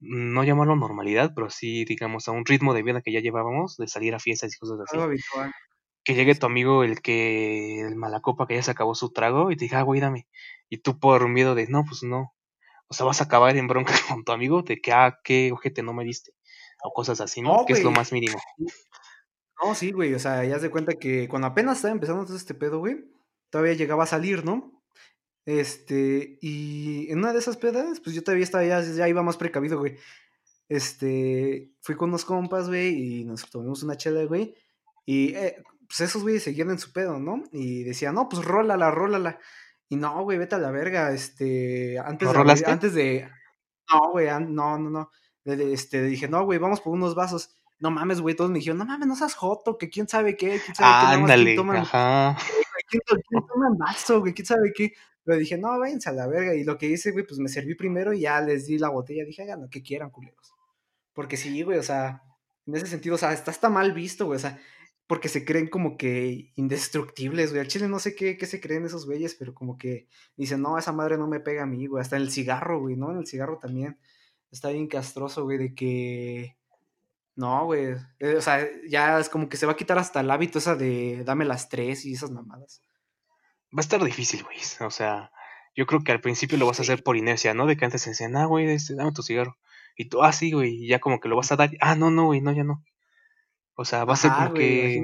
no llamarlo normalidad, pero sí, digamos, a un ritmo de vida que ya llevábamos, de salir a fiestas y cosas así. habitual. Que llegue tu amigo, el que, el malacopa que ya se acabó su trago, y te diga, ah, güey, dame. Y tú por miedo de, no, pues no. O sea, vas a acabar en bronca *laughs* con tu amigo de que, ah, qué ojete no me diste. O cosas así, ¿no? No, Que es lo más mínimo. No, sí, güey. O sea, ya de cuenta que cuando apenas estaba empezando todo este pedo, güey, todavía llegaba a salir, ¿no? Este, y en una de esas pedas, pues yo todavía estaba, ya, ya iba más precavido, güey. Este, fui con unos compas, güey, y nos tomamos una chela, güey. Y eh, pues esos güeyes seguían en su pedo, ¿no? Y decían, no, pues rólala, rólala. Y no, güey, vete a la verga. Este, antes ¿No de antes de. No, güey, no, no, no. Este, dije, no, güey, vamos por unos vasos. No mames, güey, todos me dijeron, no mames, no seas joto, que quién sabe qué, quién sabe qué, nada más quién Ándale, toma, ajá. quién, quién toma vaso, güey, quién sabe qué. Pero dije, no, váyanse a la verga. Y lo que hice, güey, pues me serví primero y ya les di la botella. Dije, hagan lo que quieran, culeros. Porque sí, güey, o sea, en ese sentido, o sea, está hasta mal visto, güey, o sea, porque se creen como que indestructibles, güey. Al chile no sé qué, qué se creen esos güeyes, pero como que dicen, no, esa madre no me pega a mí, güey. Hasta en el cigarro, güey, ¿no? En el cigarro también está bien castroso, güey, de que. No, güey. eh, o sea, ya es como que se va a quitar hasta el hábito esa de dame las tres y esas mamadas. Va a estar difícil, güey. O sea, yo creo que al principio lo vas a hacer por inercia, ¿no? De que antes te decían, ah, güey, este, dame tu cigarro. Y tú, ah, sí, güey, y ya como que lo vas a dar. Ah, no, no, güey, no, ya no. O sea, va a ser como que,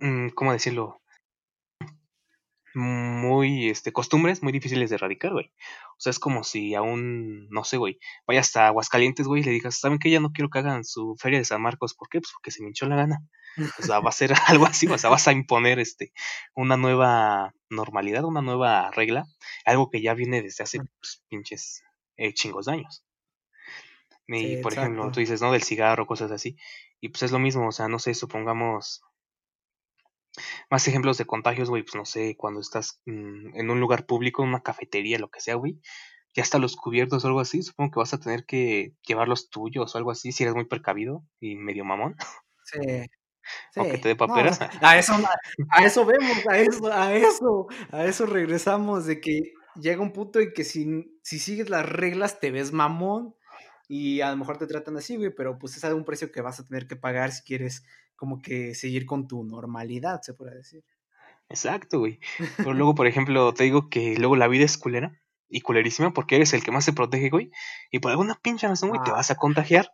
mm, ¿cómo decirlo? Muy, este, costumbres muy difíciles de erradicar, güey. O sea, es como si a un, no sé, güey, vaya hasta Aguascalientes, güey, y le digas, ¿saben qué? Ya no quiero que hagan su feria de San Marcos. ¿Por qué? Pues porque se me hinchó la gana. O sea, va a ser *laughs* algo así, o sea, vas a imponer, este, una nueva normalidad, una nueva regla, algo que ya viene desde hace, pues, pinches, eh, chingos de años. Sí, Y, por ejemplo, tú dices, ¿no? Del cigarro, cosas así. Y pues es lo mismo, o sea, no sé, supongamos, Más ejemplos de contagios, güey, pues no sé, cuando estás mm, en un lugar público, en una cafetería, lo que sea, güey, ya hasta los cubiertos o algo así, supongo que vas a tener que llevar los tuyos o algo así, si eres muy precavido y medio mamón. Sí, O que sí. te dé paperas. a eso, a eso vemos, a eso, a eso, a eso regresamos, de que llega un punto en que si, si sigues las reglas te ves mamón y a lo mejor te tratan así, güey, pero pues es algún precio que vas a tener que pagar si quieres como que seguir con tu normalidad, se puede decir. Exacto, güey. Pero luego, por ejemplo, te digo que luego la vida es culera y culerísima porque eres el que más se protege, güey. Y por alguna pinche razón, güey, te Ah, vas a contagiar.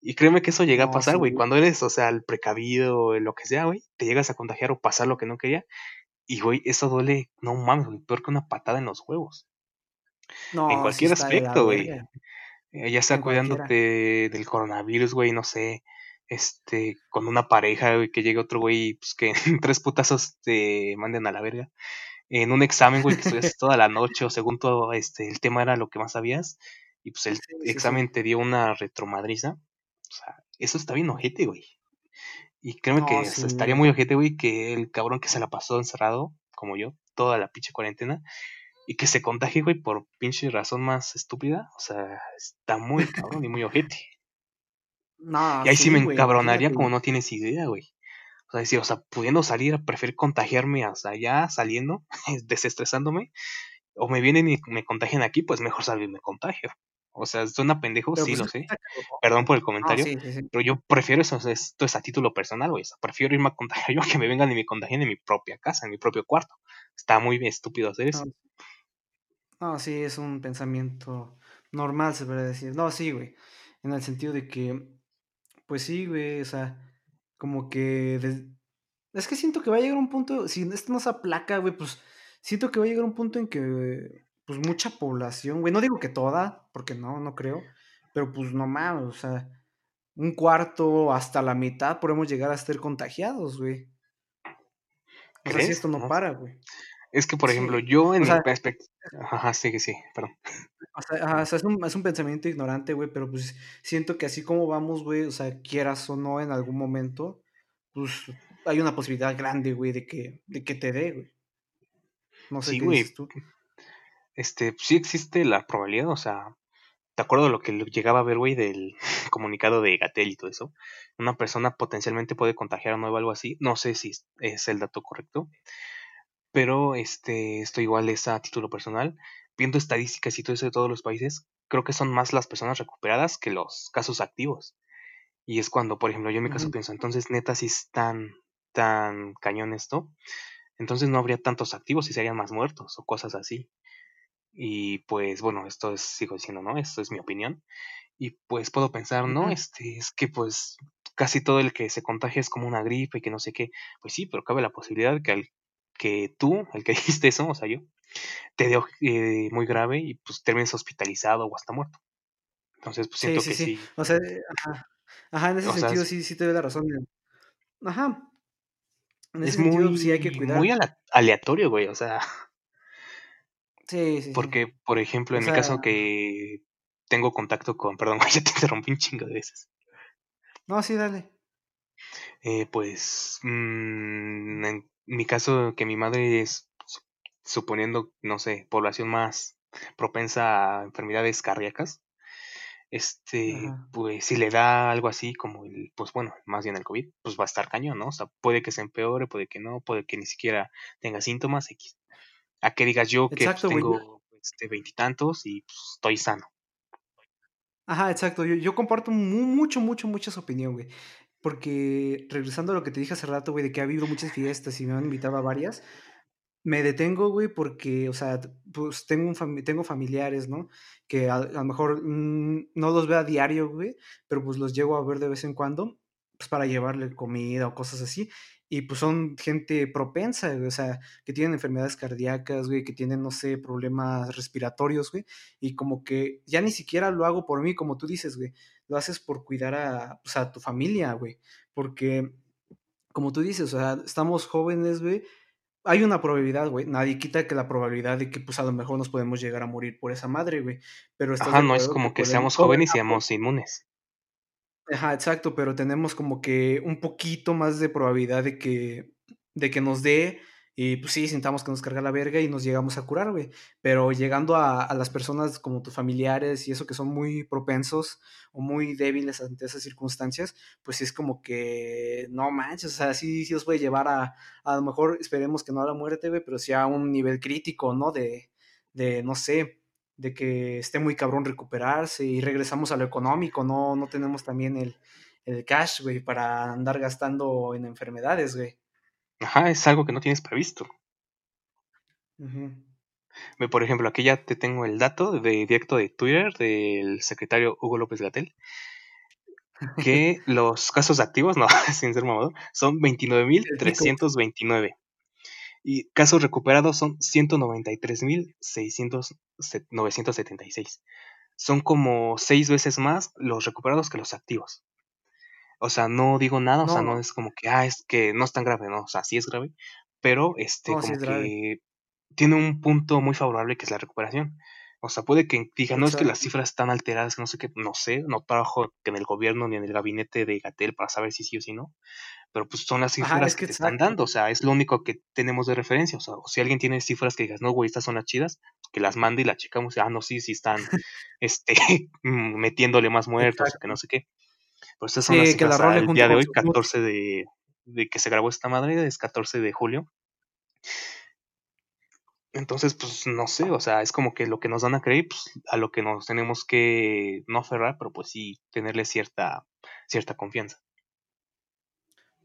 Y créeme que eso llega a pasar, güey. Cuando eres, o sea, el precavido, lo que sea, güey, te llegas a contagiar o pasar lo que no quería. Y, güey, eso duele, no mames, güey, peor que una patada en los huevos. En No, sí cualquier aspecto, güey. Eh, ya sea cuidándote del coronavirus, güey, no sé, este, con una pareja, güey, que llegue otro güey, y, pues que en *laughs* tres putazos te manden a la verga. En un examen, güey, que estudiaste *laughs* toda la noche, o según todo, este, el tema era lo que más sabías, y pues el Sí, sí, sí. examen te dio una retromadriza. O sea, eso está bien ojete, güey. Y créeme que o sea, estaría muy ojete, güey, que el cabrón que se la pasó encerrado, como yo, toda la pinche cuarentena, y que se contagie, güey, por pinche razón más estúpida. O sea, está muy cabrón y muy ojete. No, Y ahí sí sí, me güey, encabronaría como no tienes idea, güey. O sea, decir, o sea, pudiendo salir, prefiero contagiarme hasta allá, saliendo, *laughs* desestresándome, o me vienen y me contagian aquí, pues mejor salgo y me contagio. O sea, suena pendejo, Pero sí pues lo sé. Perdón por el No, comentario, sí, sí, sí. pero yo prefiero eso, esto es a título personal, güey. O sea, prefiero irme a contagiar *laughs* yo a que me vengan y me contagien en mi propia casa, en mi propio cuarto. Está muy estúpido hacer eso. No, no, sí, es un pensamiento normal, se puede decir. No, sí, güey. En el sentido de que, pues sí, güey, o sea, como que... Es que siento que va a llegar un punto, si esto no se aplaca, güey, pues siento que va a llegar un punto en que, pues mucha población, güey, no digo que toda, porque no, no creo, pero pues no mames, o sea, un cuarto hasta la mitad podemos llegar a estar contagiados, güey. O sea, si esto no No. para, güey. Es que, por ejemplo, Sí. yo en O mi perspectiva... Ajá, sí, sí, perdón. o sea, ajá, o sea, es un, es un pensamiento ignorante, güey, pero pues siento que así como vamos, güey, o sea, quieras o no en algún momento, pues hay una posibilidad grande, güey, de que, de que te dé, güey. No sé Sí, qué dices tú. este, sí existe la probabilidad, o sea, ¿te acuerdas de lo que llegaba a ver, güey, del *laughs* comunicado de Gatel y todo eso? Una persona potencialmente puede contagiar a nuevo algo así. No sé si es el dato correcto, pero este, esto igual es a título personal. Viendo estadísticas y todo eso de todos los países, creo que son más las personas recuperadas que los casos activos. Y es cuando, por ejemplo, yo en mi caso pienso, entonces neta, si es tan, tan cañón esto, entonces no habría tantos activos y serían más muertos o cosas así. Y pues bueno, esto es, sigo diciendo, ¿no? Esto es mi opinión. Y pues puedo pensar, no, este, es que pues casi todo el que se contagia es como una gripe y que no sé qué. Pues sí, pero cabe la posibilidad que al que tú, el que *laughs* dijiste eso, o sea, yo, te dio eh, muy grave y pues termines hospitalizado o hasta muerto. Entonces, pues siento sí, que sí. sí, O sea, eh, ajá. Ajá, en ese o sentido sí, sí te doy la razón. Ajá. En ese es sentido pues, sí hay que muy, cuidar. muy aleatorio, güey, o sea, Sí, sí, porque, por ejemplo, O en mi sea, caso que tengo contacto con, perdón, *laughs* ya te interrumpí un chingo de veces. no, sí, dale. Eh, pues, mm, en mi caso, que mi madre es, su- suponiendo, no sé, población más propensa a enfermedades cardíacas, este, Ajá. pues si le da algo así como el, pues bueno, más bien el COVID, pues va a estar cañón, ¿no? O sea, puede que se empeore, puede que no, puede que ni siquiera tenga síntomas X. A que digas yo que pues tengo este veintitantos y pues estoy sano. Ajá, exacto. Yo, yo comparto mu- mucho, mucho, mucho esa opinión, güey. Porque regresando a lo que te dije hace rato, güey, de que ha habido muchas fiestas y me han invitado a varias, me detengo, güey, porque, o sea, pues tengo, un tengo familiares, ¿no? Que a, a lo mejor mm, no los veo a diario, güey, pero pues los llego a ver de vez en cuando, pues para llevarle comida o cosas así. Y pues son gente propensa, güey, o sea, que tienen enfermedades cardíacas, güey, que tienen, no sé, problemas respiratorios, güey. Y como que ya ni siquiera lo hago por mí, como tú dices, güey. Lo haces por cuidar a, pues, a tu familia, güey. Porque, como tú dices, o sea, estamos jóvenes, güey hay una probabilidad, güey. Nadie quita que la probabilidad de que, pues, a lo mejor nos podemos llegar a morir por esa madre, güey. Pero Ajá, no es que como que podemos. seamos jóvenes y seamos inmunes. Ajá, exacto, pero tenemos como que un poquito más de probabilidad de que. de que nos dé y pues sí, sintamos que nos carga la verga y nos llegamos a curar, güey. Pero llegando a, las personas como tus familiares y eso que son muy propensos o muy débiles ante esas circunstancias, pues es como que no manches, o sea, sí, sí os puede llevar a, a lo mejor esperemos que no a la muerte, güey, pero sí a un nivel crítico, ¿no? De, de no sé, de que esté muy cabrón recuperarse y regresamos a lo económico, no, no tenemos también el, el cash, güey, para andar gastando en enfermedades, güey. Ajá, es algo que no tienes previsto. Por ejemplo, aquí ya te tengo el dato de directo de Twitter del secretario Hugo López Gatel. Que *laughs* los casos activos, no, *laughs* sin ser mamado, son 29.329. Y casos recuperados son 193.976. Son como seis veces más los recuperados que los activos. O sea, no digo nada, o sea, no es como que, ah, es que no es tan grave, ¿no? O sea, sí es grave, pero este, como que tiene un punto muy favorable que es la recuperación. O sea, puede que diga, no es que las cifras están alteradas, no sé qué, no sé, no trabajo en el gobierno ni en el gabinete de Gatel para saber si sí o si no, pero pues son las cifras que, te están dando, o sea, es lo único que tenemos de referencia, o sea, o si alguien tiene cifras que digas, no, güey, estas son las chidas, que las mande y las checamos, ah, no, sí, sí están, *laughs* este, *laughs* metiéndole más muertos, o que no sé qué. Pues estas son las cifras al día de hoy, 14 de, de que se grabó esta madre, es 14 de julio. Entonces, pues no sé, o sea, es como que lo que nos dan a creer, pues a lo que nos tenemos que no aferrar, pero pues sí tenerle cierta, cierta confianza.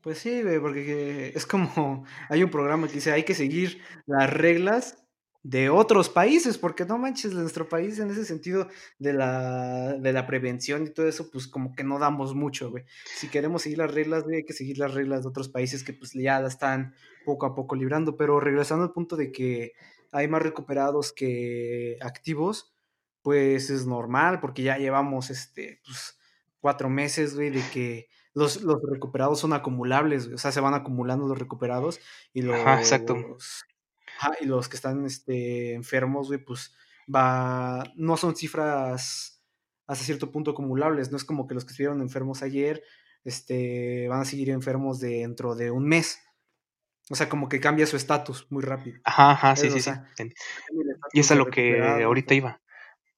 Pues sí, porque es como, *laughs* hay un programa que dice, hay que seguir las reglas de otros países, porque no manches, nuestro país en ese sentido de la, de la prevención y todo eso, pues como que no damos mucho, güey. Si queremos seguir las reglas, güey, hay que seguir las reglas de otros países que pues ya la están poco a poco librando, pero regresando al punto de que hay más recuperados que activos, pues es normal, porque ya llevamos, este, pues, cuatro meses, güey, de que los, los recuperados son acumulables, o sea, se van acumulando los recuperados y los... exacto y los que están este, enfermos, güey, pues va, no son cifras hasta cierto punto acumulables, no es como que los que estuvieron enfermos ayer este, van a seguir enfermos dentro de un mes. O sea, como que cambia su estatus muy rápido. Ajá, ajá, sí, sí, sí. Y es a lo que ahorita iba.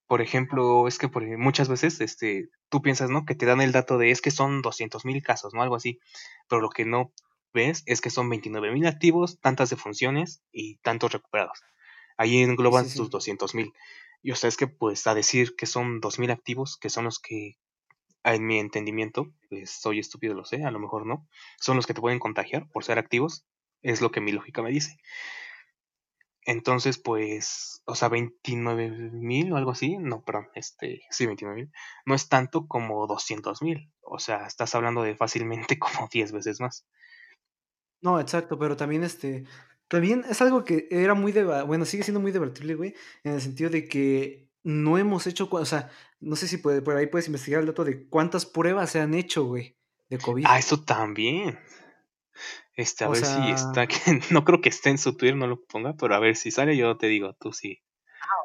Por ejemplo, es que por, muchas veces este, tú piensas, ¿no? Que te dan el dato de es que son 200 mil casos, ¿no? Algo así. Pero lo que no ves es que son 29.000 activos, tantas defunciones y tantos recuperados. Ahí engloban sus 200.000. Y o sea, es que pues a decir que son 2.000 activos, que son los que, en mi entendimiento, pues soy estúpido, lo sé, a lo mejor no, son los que te pueden contagiar por ser activos, es lo que mi lógica me dice. Entonces, pues, o sea, 29.000 o algo así, no, perdón, este, sí, 29.000, no es tanto como 200.000, o sea, estás hablando de fácilmente *laughs* como 10 veces más. No, exacto, pero también este, también es algo que era muy, bueno, sigue siendo muy debatible, güey, en el sentido de que no hemos hecho, o sea, no sé si puede, por ahí puedes investigar el dato de cuántas pruebas se han hecho, güey, de COVID. Ah, eso también. Este, a ver si está, *laughs* no creo que esté en su Twitter, no lo ponga, pero a ver si sale, yo te digo, tú sí.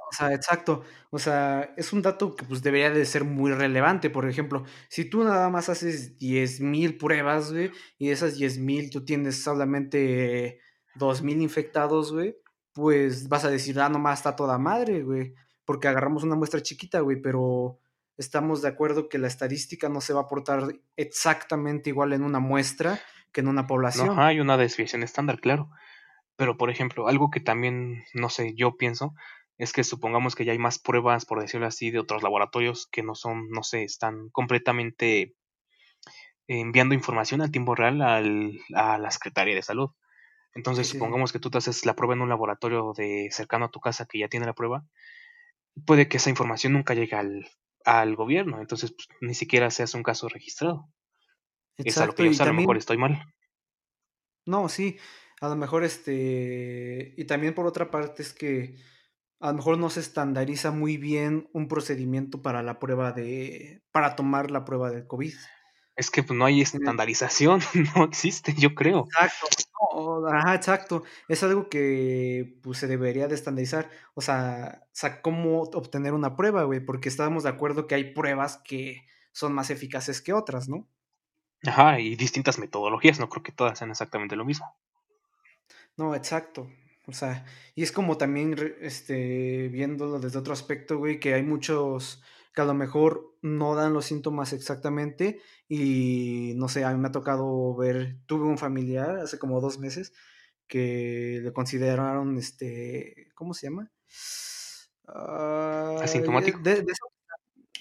O sea, exacto. O sea, es un dato que pues debería de ser muy relevante. Por ejemplo, si tú nada más haces 10.000 pruebas, güey, y de esas 10.000 tú tienes solamente 2.000 infectados, güey, pues vas a decir, ah, nomás está toda madre, güey, porque agarramos una muestra chiquita, güey, pero estamos de acuerdo que la estadística no se va a aportar exactamente igual en una muestra que en una población. No, hay una desviación estándar, claro. Pero, por ejemplo, algo que también, no sé, yo pienso, es que supongamos que ya hay más pruebas, por decirlo así, de otros laboratorios que no son, no sé, están completamente enviando información al tiempo real al, a la Secretaría de Salud. Entonces, supongamos que tú te haces la prueba en un laboratorio de cercano a tu casa que ya tiene la prueba, puede que esa información nunca llegue al, al gobierno, entonces pues, ni siquiera seas un caso registrado. es a lo que yo sé, a lo mejor estoy mal. No, sí, a lo mejor este, y también por otra parte es que a lo mejor no se estandariza muy bien un procedimiento para la prueba de, para tomar la prueba del COVID. Es que pues, no hay estandarización, *laughs* no existe, yo creo. Exacto, ajá, exacto. Es algo que pues, se debería de estandarizar. O sea, cómo obtener una prueba, güey, porque estábamos de acuerdo que hay pruebas que son más eficaces que otras, ¿no? Ajá, y distintas metodologías, no creo que todas sean exactamente lo mismo. No, exacto. O sea, y es como también, este, viéndolo desde otro aspecto, güey, que hay muchos que a lo mejor no dan los síntomas exactamente y no sé, a mí me ha tocado ver, tuve un familiar hace como dos meses que le consideraron, este, ¿cómo se llama? Uh, ¿Asintomático? De, de eso,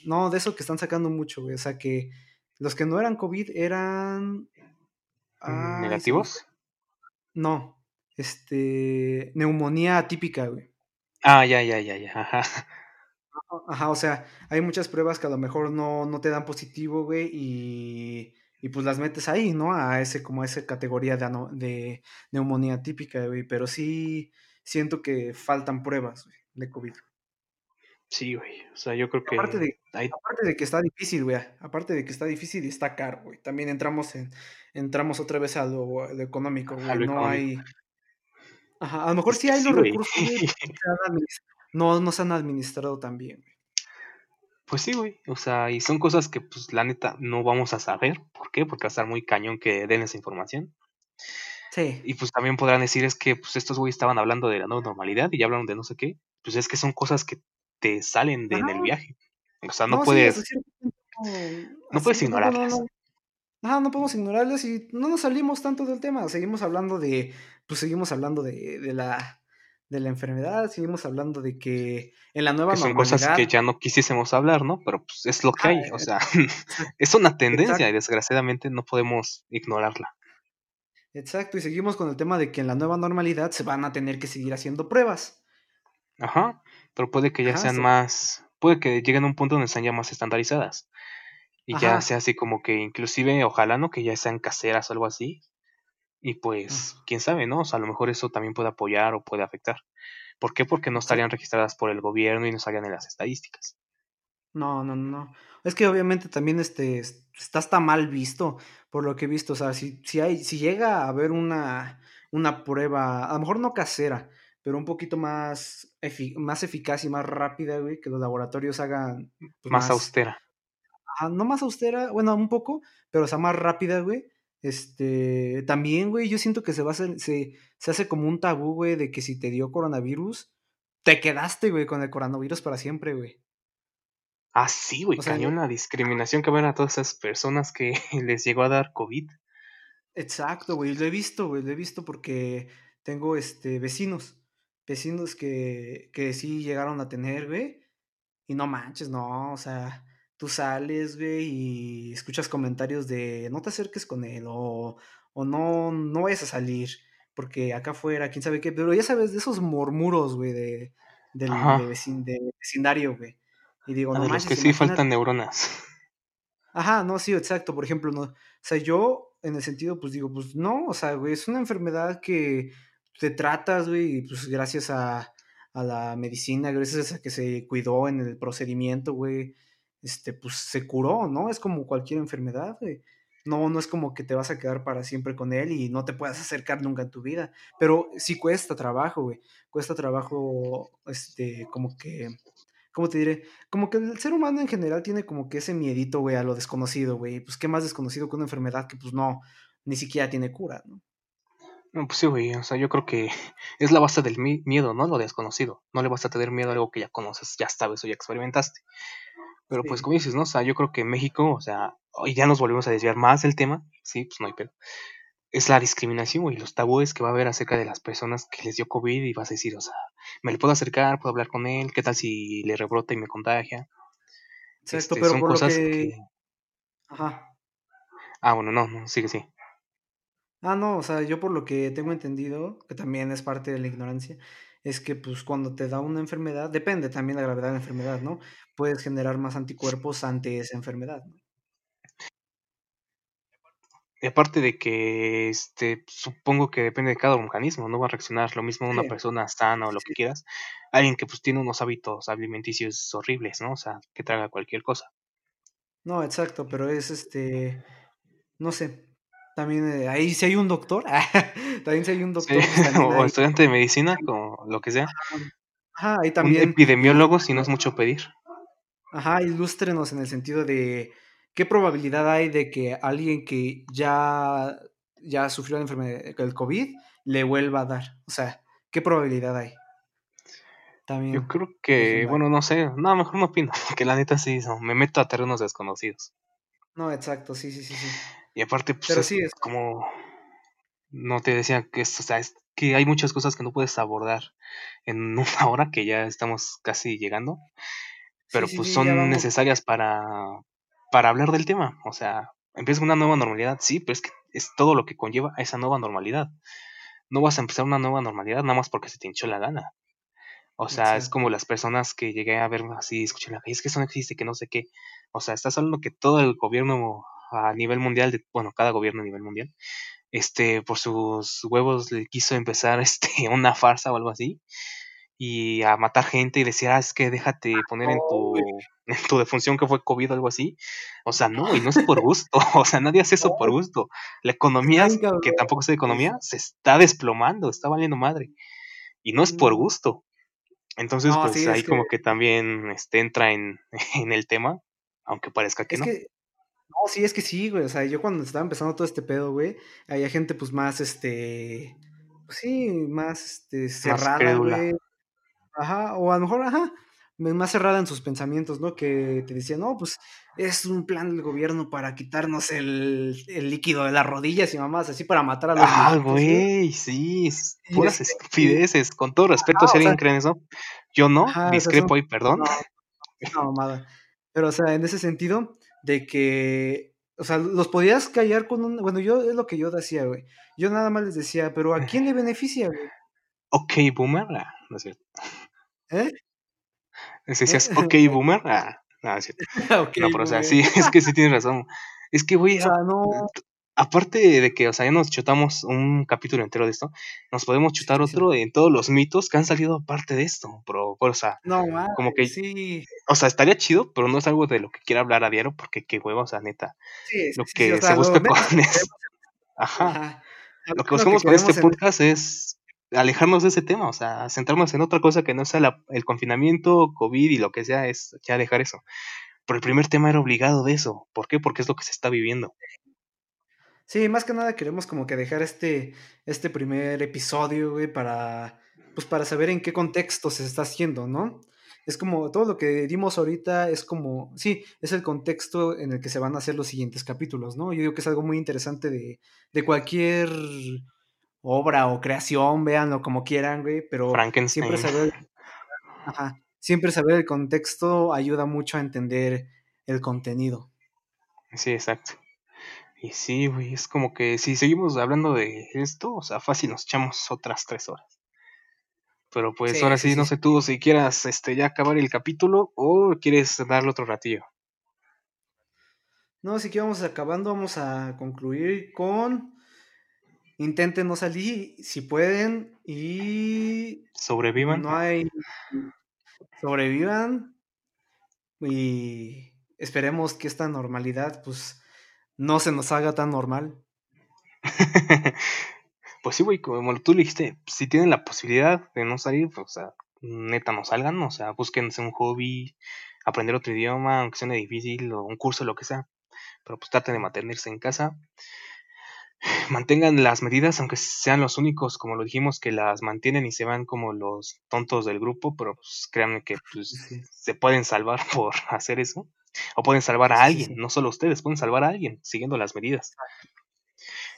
no, de eso que están sacando mucho, güey. O sea, que los que no eran COVID eran... Ay, ¿Negativos? No, este, neumonía atípica, güey. Ah, ya, ya, ya, ya, ajá. Ajá, o sea, hay muchas pruebas que a lo mejor no, no te dan positivo, güey, y, y, pues las metes ahí, ¿no? A ese, como a esa categoría de, de neumonía típica, güey, pero sí siento que faltan pruebas, güey, de COVID. Sí, güey, o sea, yo creo que... Aparte de, aparte de que está difícil, güey, aparte de que está difícil y está caro, güey, también entramos en, entramos otra vez a lo, lo económico, güey, no económico. hay... Ajá, a lo mejor sí hay sí, los güey. recursos, güey, *laughs* no, no se han administrado tan bien. Pues sí, güey. O sea, y son cosas que, pues, la neta, no vamos a saber. ¿Por qué? Porque va a estar muy cañón que den esa información. Sí. Y pues también podrán decir es que pues estos güeyes estaban hablando de la nueva normalidad y ya hablaron de no sé qué. Pues es que son cosas que te salen de, en el viaje. O sea, no, no puedes. Sí, no, no puedes ignorarlas. No, no, no, podemos ignorarlas y no nos salimos tanto del tema. Seguimos hablando de. Pues seguimos hablando de, de la de la enfermedad, seguimos hablando de que en la nueva que son cosas que ya no quisiésemos hablar, ¿no? Pero pues es lo que hay, o sea, *laughs* es una tendencia Exacto. y desgraciadamente no podemos ignorarla. Exacto, y seguimos con el tema de que en la nueva normalidad se van a tener que seguir haciendo pruebas. Ajá, pero puede que ya Ajá, sean sí. más, puede que lleguen a un punto donde sean ya más estandarizadas. Y Ajá. ya sea así como que inclusive, ojalá no que ya sean caseras o algo así, y pues, quién sabe, ¿no? O sea, a lo mejor eso también puede apoyar o puede afectar. ¿Por qué? Porque no estarían registradas por el gobierno y no estarían en las estadísticas. No, no, no. Es que obviamente también este está hasta mal visto, por lo que he visto. O sea, si, si hay, si llega a haber una, una prueba, a lo mejor no casera, pero un poquito más, efic más eficaz y más rápida, güey, que los laboratorios hagan. Pues, más, más, austera. No más austera, bueno, un poco, pero o sea, más rápida, güey este, también, güey, yo siento que se va a hacer, se, se hace como un tabú, güey, de que si te dio coronavirus, te quedaste, güey, con el coronavirus para siempre, güey. Ah, sí, güey, o sea, la discriminación que ven a todas esas personas que *laughs* les llegó a dar COVID. Exacto, güey, lo he visto, güey, lo he visto porque tengo, este, vecinos, vecinos que, que sí llegaron a tener, güey, y no manches, no, o sea, tú sales, güey, y escuchas comentarios de no te acerques con él o, o no, no vayas a salir, porque acá afuera, quién sabe qué, pero ya sabes, de esos murmuros, güey, de, del de vecin, de vecindario, güey. Y digo, ah, no de manches, los que sí faltan neuronas. Ajá, no, sí, exacto. Por ejemplo, no. O sea, yo, en el sentido, pues digo, pues no, o sea, güey, es una enfermedad que te tratas, güey, y pues gracias a, a la medicina, gracias a que se cuidó en el procedimiento, güey, este, pues se curó, ¿no? Es como cualquier enfermedad, güey. No, no es como que te vas a quedar para siempre con él y no te puedas acercar nunca en tu vida. Pero sí cuesta trabajo, güey. Cuesta trabajo, este, como que, ¿cómo te diré? Como que el ser humano en general tiene como que ese miedito, güey, a lo desconocido, güey. Pues qué más desconocido que una enfermedad que pues no, ni siquiera tiene cura, ¿no? No, pues sí, güey. O sea, yo creo que *laughs* es la base del miedo, ¿no? Lo desconocido. No le vas a tener miedo a algo que ya conoces, ya sabes o ya experimentaste. Pero sí. pues como dices, ¿no? O sea, yo creo que México, o sea, hoy ya nos volvemos a desviar más del tema, sí, pues no hay pedo. Es la discriminación, güey, los tabúes que va a haber acerca de las personas que les dio COVID y vas a decir, o sea, me le puedo acercar, puedo hablar con él, ¿qué tal si le rebrota y me contagia? Exacto, este, pero son por cosas lo que... que... Ajá. Ah, bueno, no, no, sigue, sí. Ah, no, o sea, yo por lo que tengo entendido, que también es parte de la ignorancia, es que pues cuando te da una enfermedad, depende también de la gravedad de la enfermedad, ¿no? Puedes generar más anticuerpos ante esa enfermedad. ¿no? Y aparte de que este supongo que depende de cada organismo, no va a reaccionar lo mismo una sí. persona sana o lo sí. que quieras, alguien que pues tiene unos hábitos alimenticios horribles, ¿no? O sea, que traga cualquier cosa. No, exacto, pero es este no sé, también eh, ahí si hay un doctor, *laughs* también si hay un doctor. Sí, pues, *laughs* o hay... estudiante de medicina, o lo que sea. Ajá, ahí también. Un epidemiólogo, si no es mucho pedir. Ajá, ilústrenos en el sentido de qué probabilidad hay de que alguien que ya, ya sufrió la enfermedad, el COVID, le vuelva a dar. O sea, ¿qué probabilidad hay? También. Yo creo que, bueno, no sé, no, mejor no opino, *laughs* que la neta sí, me meto a terrenos desconocidos. No, exacto, sí, sí, sí, sí. Y aparte, pues, es, es como, no te decía que esto, o sea, es que hay muchas cosas que no puedes abordar en *laughs* una hora que ya estamos casi llegando, pero pues son necesarias para, para hablar del tema. O sea, empieza una nueva normalidad, sí, pero es que es todo lo que conlleva a esa nueva normalidad. No vas a empezar una nueva normalidad nada más porque se te hinchó la gana. O sea, es como las personas que llegué a ver así, escuché la es que eso no existe, que no sé qué. O sea, estás hablando que todo el gobierno a nivel mundial, de, bueno, cada gobierno a nivel mundial, este, por sus huevos le quiso empezar *laughs* este, una farsa o algo así y a matar gente y decir, ah, es que déjate poner en tu, *laughs* en tu defunción que fue COVID o algo así. O sea, no, y no es por *laughs* gusto. O sea, nadie hace eso por gusto. La economía, que tampoco es de economía, se está desplomando, está valiendo madre. Y no es por gusto. Entonces, pues ahí como que también este, entra en, en, el tema, aunque parezca que no. No, sí, es que sí, güey. O sea, yo cuando estaba empezando todo este pedo, güey, había gente pues más, este, pues sí, más este, cerrada, güey. Ajá, o a lo mejor, ajá, más cerrada en sus pensamientos, ¿no? Que te decían, no, pues es un plan del gobierno para quitarnos el, el líquido de las rodillas y mamás, así para matar a los Ah, güey, sí, puras este, estupideces. Con todo respeto, si alguien cree en eso, yo no, discrepo y perdón. No, mamada. Pero, o sea, en ese sentido, de que, o sea, los podías callar con un. Bueno, yo es lo que yo decía, güey. Yo nada más les decía, pero ¿a quién le *laughs* beneficia, güey? Ok, boomer, ah, no es cierto. ¿Eh? Decías, *laughs* ok, boomer. Ah, no, es cierto. *laughs* no, pero o sea, sí, es que sí tienes razón. Es que, güey, aparte de que, o sea, ya nos chutamos un capítulo entero de esto, nos podemos chutar otro en todos los mitos que han salido aparte de esto, pero, o sea, no, como que, sí. o sea, estaría chido, pero no es algo de lo que quiera hablar a diario, porque qué huevo, o sea, neta, *laughs* lo que se busca con eso. Ajá. Lo que buscamos con este podcast es alejarnos de ese tema, o sea, centrarnos en otra cosa que no sea el confinamiento, COVID y lo que sea, es ya dejar eso. Pero el primer tema era obligado de eso. ¿Por qué? Porque es lo que se está viviendo. Sí, más que nada queremos como que dejar este, este primer episodio, güey, para, pues para saber en qué contexto se está haciendo, ¿no? Es como todo lo que dimos ahorita es como, sí, es el contexto en el que se van a hacer los siguientes capítulos, ¿no? Yo digo que es algo muy interesante de, de cualquier obra o creación, véanlo como quieran, güey, pero siempre saber, siempre saber el contexto ayuda mucho a entender el contenido. Sí, exacto. Y sí, güey, es como que si seguimos hablando de esto, o sea, fácil nos echamos otras tres horas. Pero pues ahora sí, no sé tú si quieras este, ya acabar el capítulo o quieres darle otro ratillo. No, si que vamos acabando, vamos a concluir con intenten no salir si pueden y sobrevivan. No hay sobrevivan y esperemos que esta normalidad pues no se nos haga tan normal. *laughs* pues sí, güey, como tú dijiste, si tienen la posibilidad de no salir, pues, o sea, neta no salgan, o sea, búsquense un hobby, aprender otro idioma, aunque sea difícil, o un curso, lo que sea, pero pues traten de mantenerse en casa *sighs* mantengan las medidas, aunque sean los únicos, como lo dijimos, que las mantienen y se van como los tontos del grupo, pero pues, créanme que pues, se pueden salvar *laughs* por hacer eso. O pueden salvar a alguien, no solo ustedes, pueden salvar a alguien siguiendo las medidas.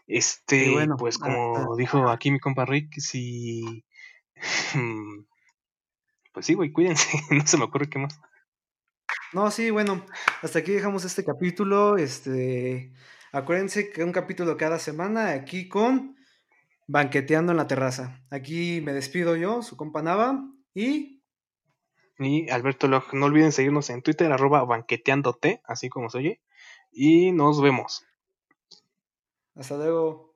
Este, bueno, pues como dijo aquí mi compa Rick, si... *laughs* Pues sí, güey, cuídense, *laughs* no se me ocurre qué más. No, sí, bueno, hasta aquí dejamos este capítulo. Este, Acuérdense que un capítulo cada semana aquí con Banqueteando en la Terraza. Aquí me despido yo, su compa Nava y... Y Alberto Log. No olviden seguirnos en Twitter, arroba banqueteándote, así como se oye. Y nos vemos. Hasta luego.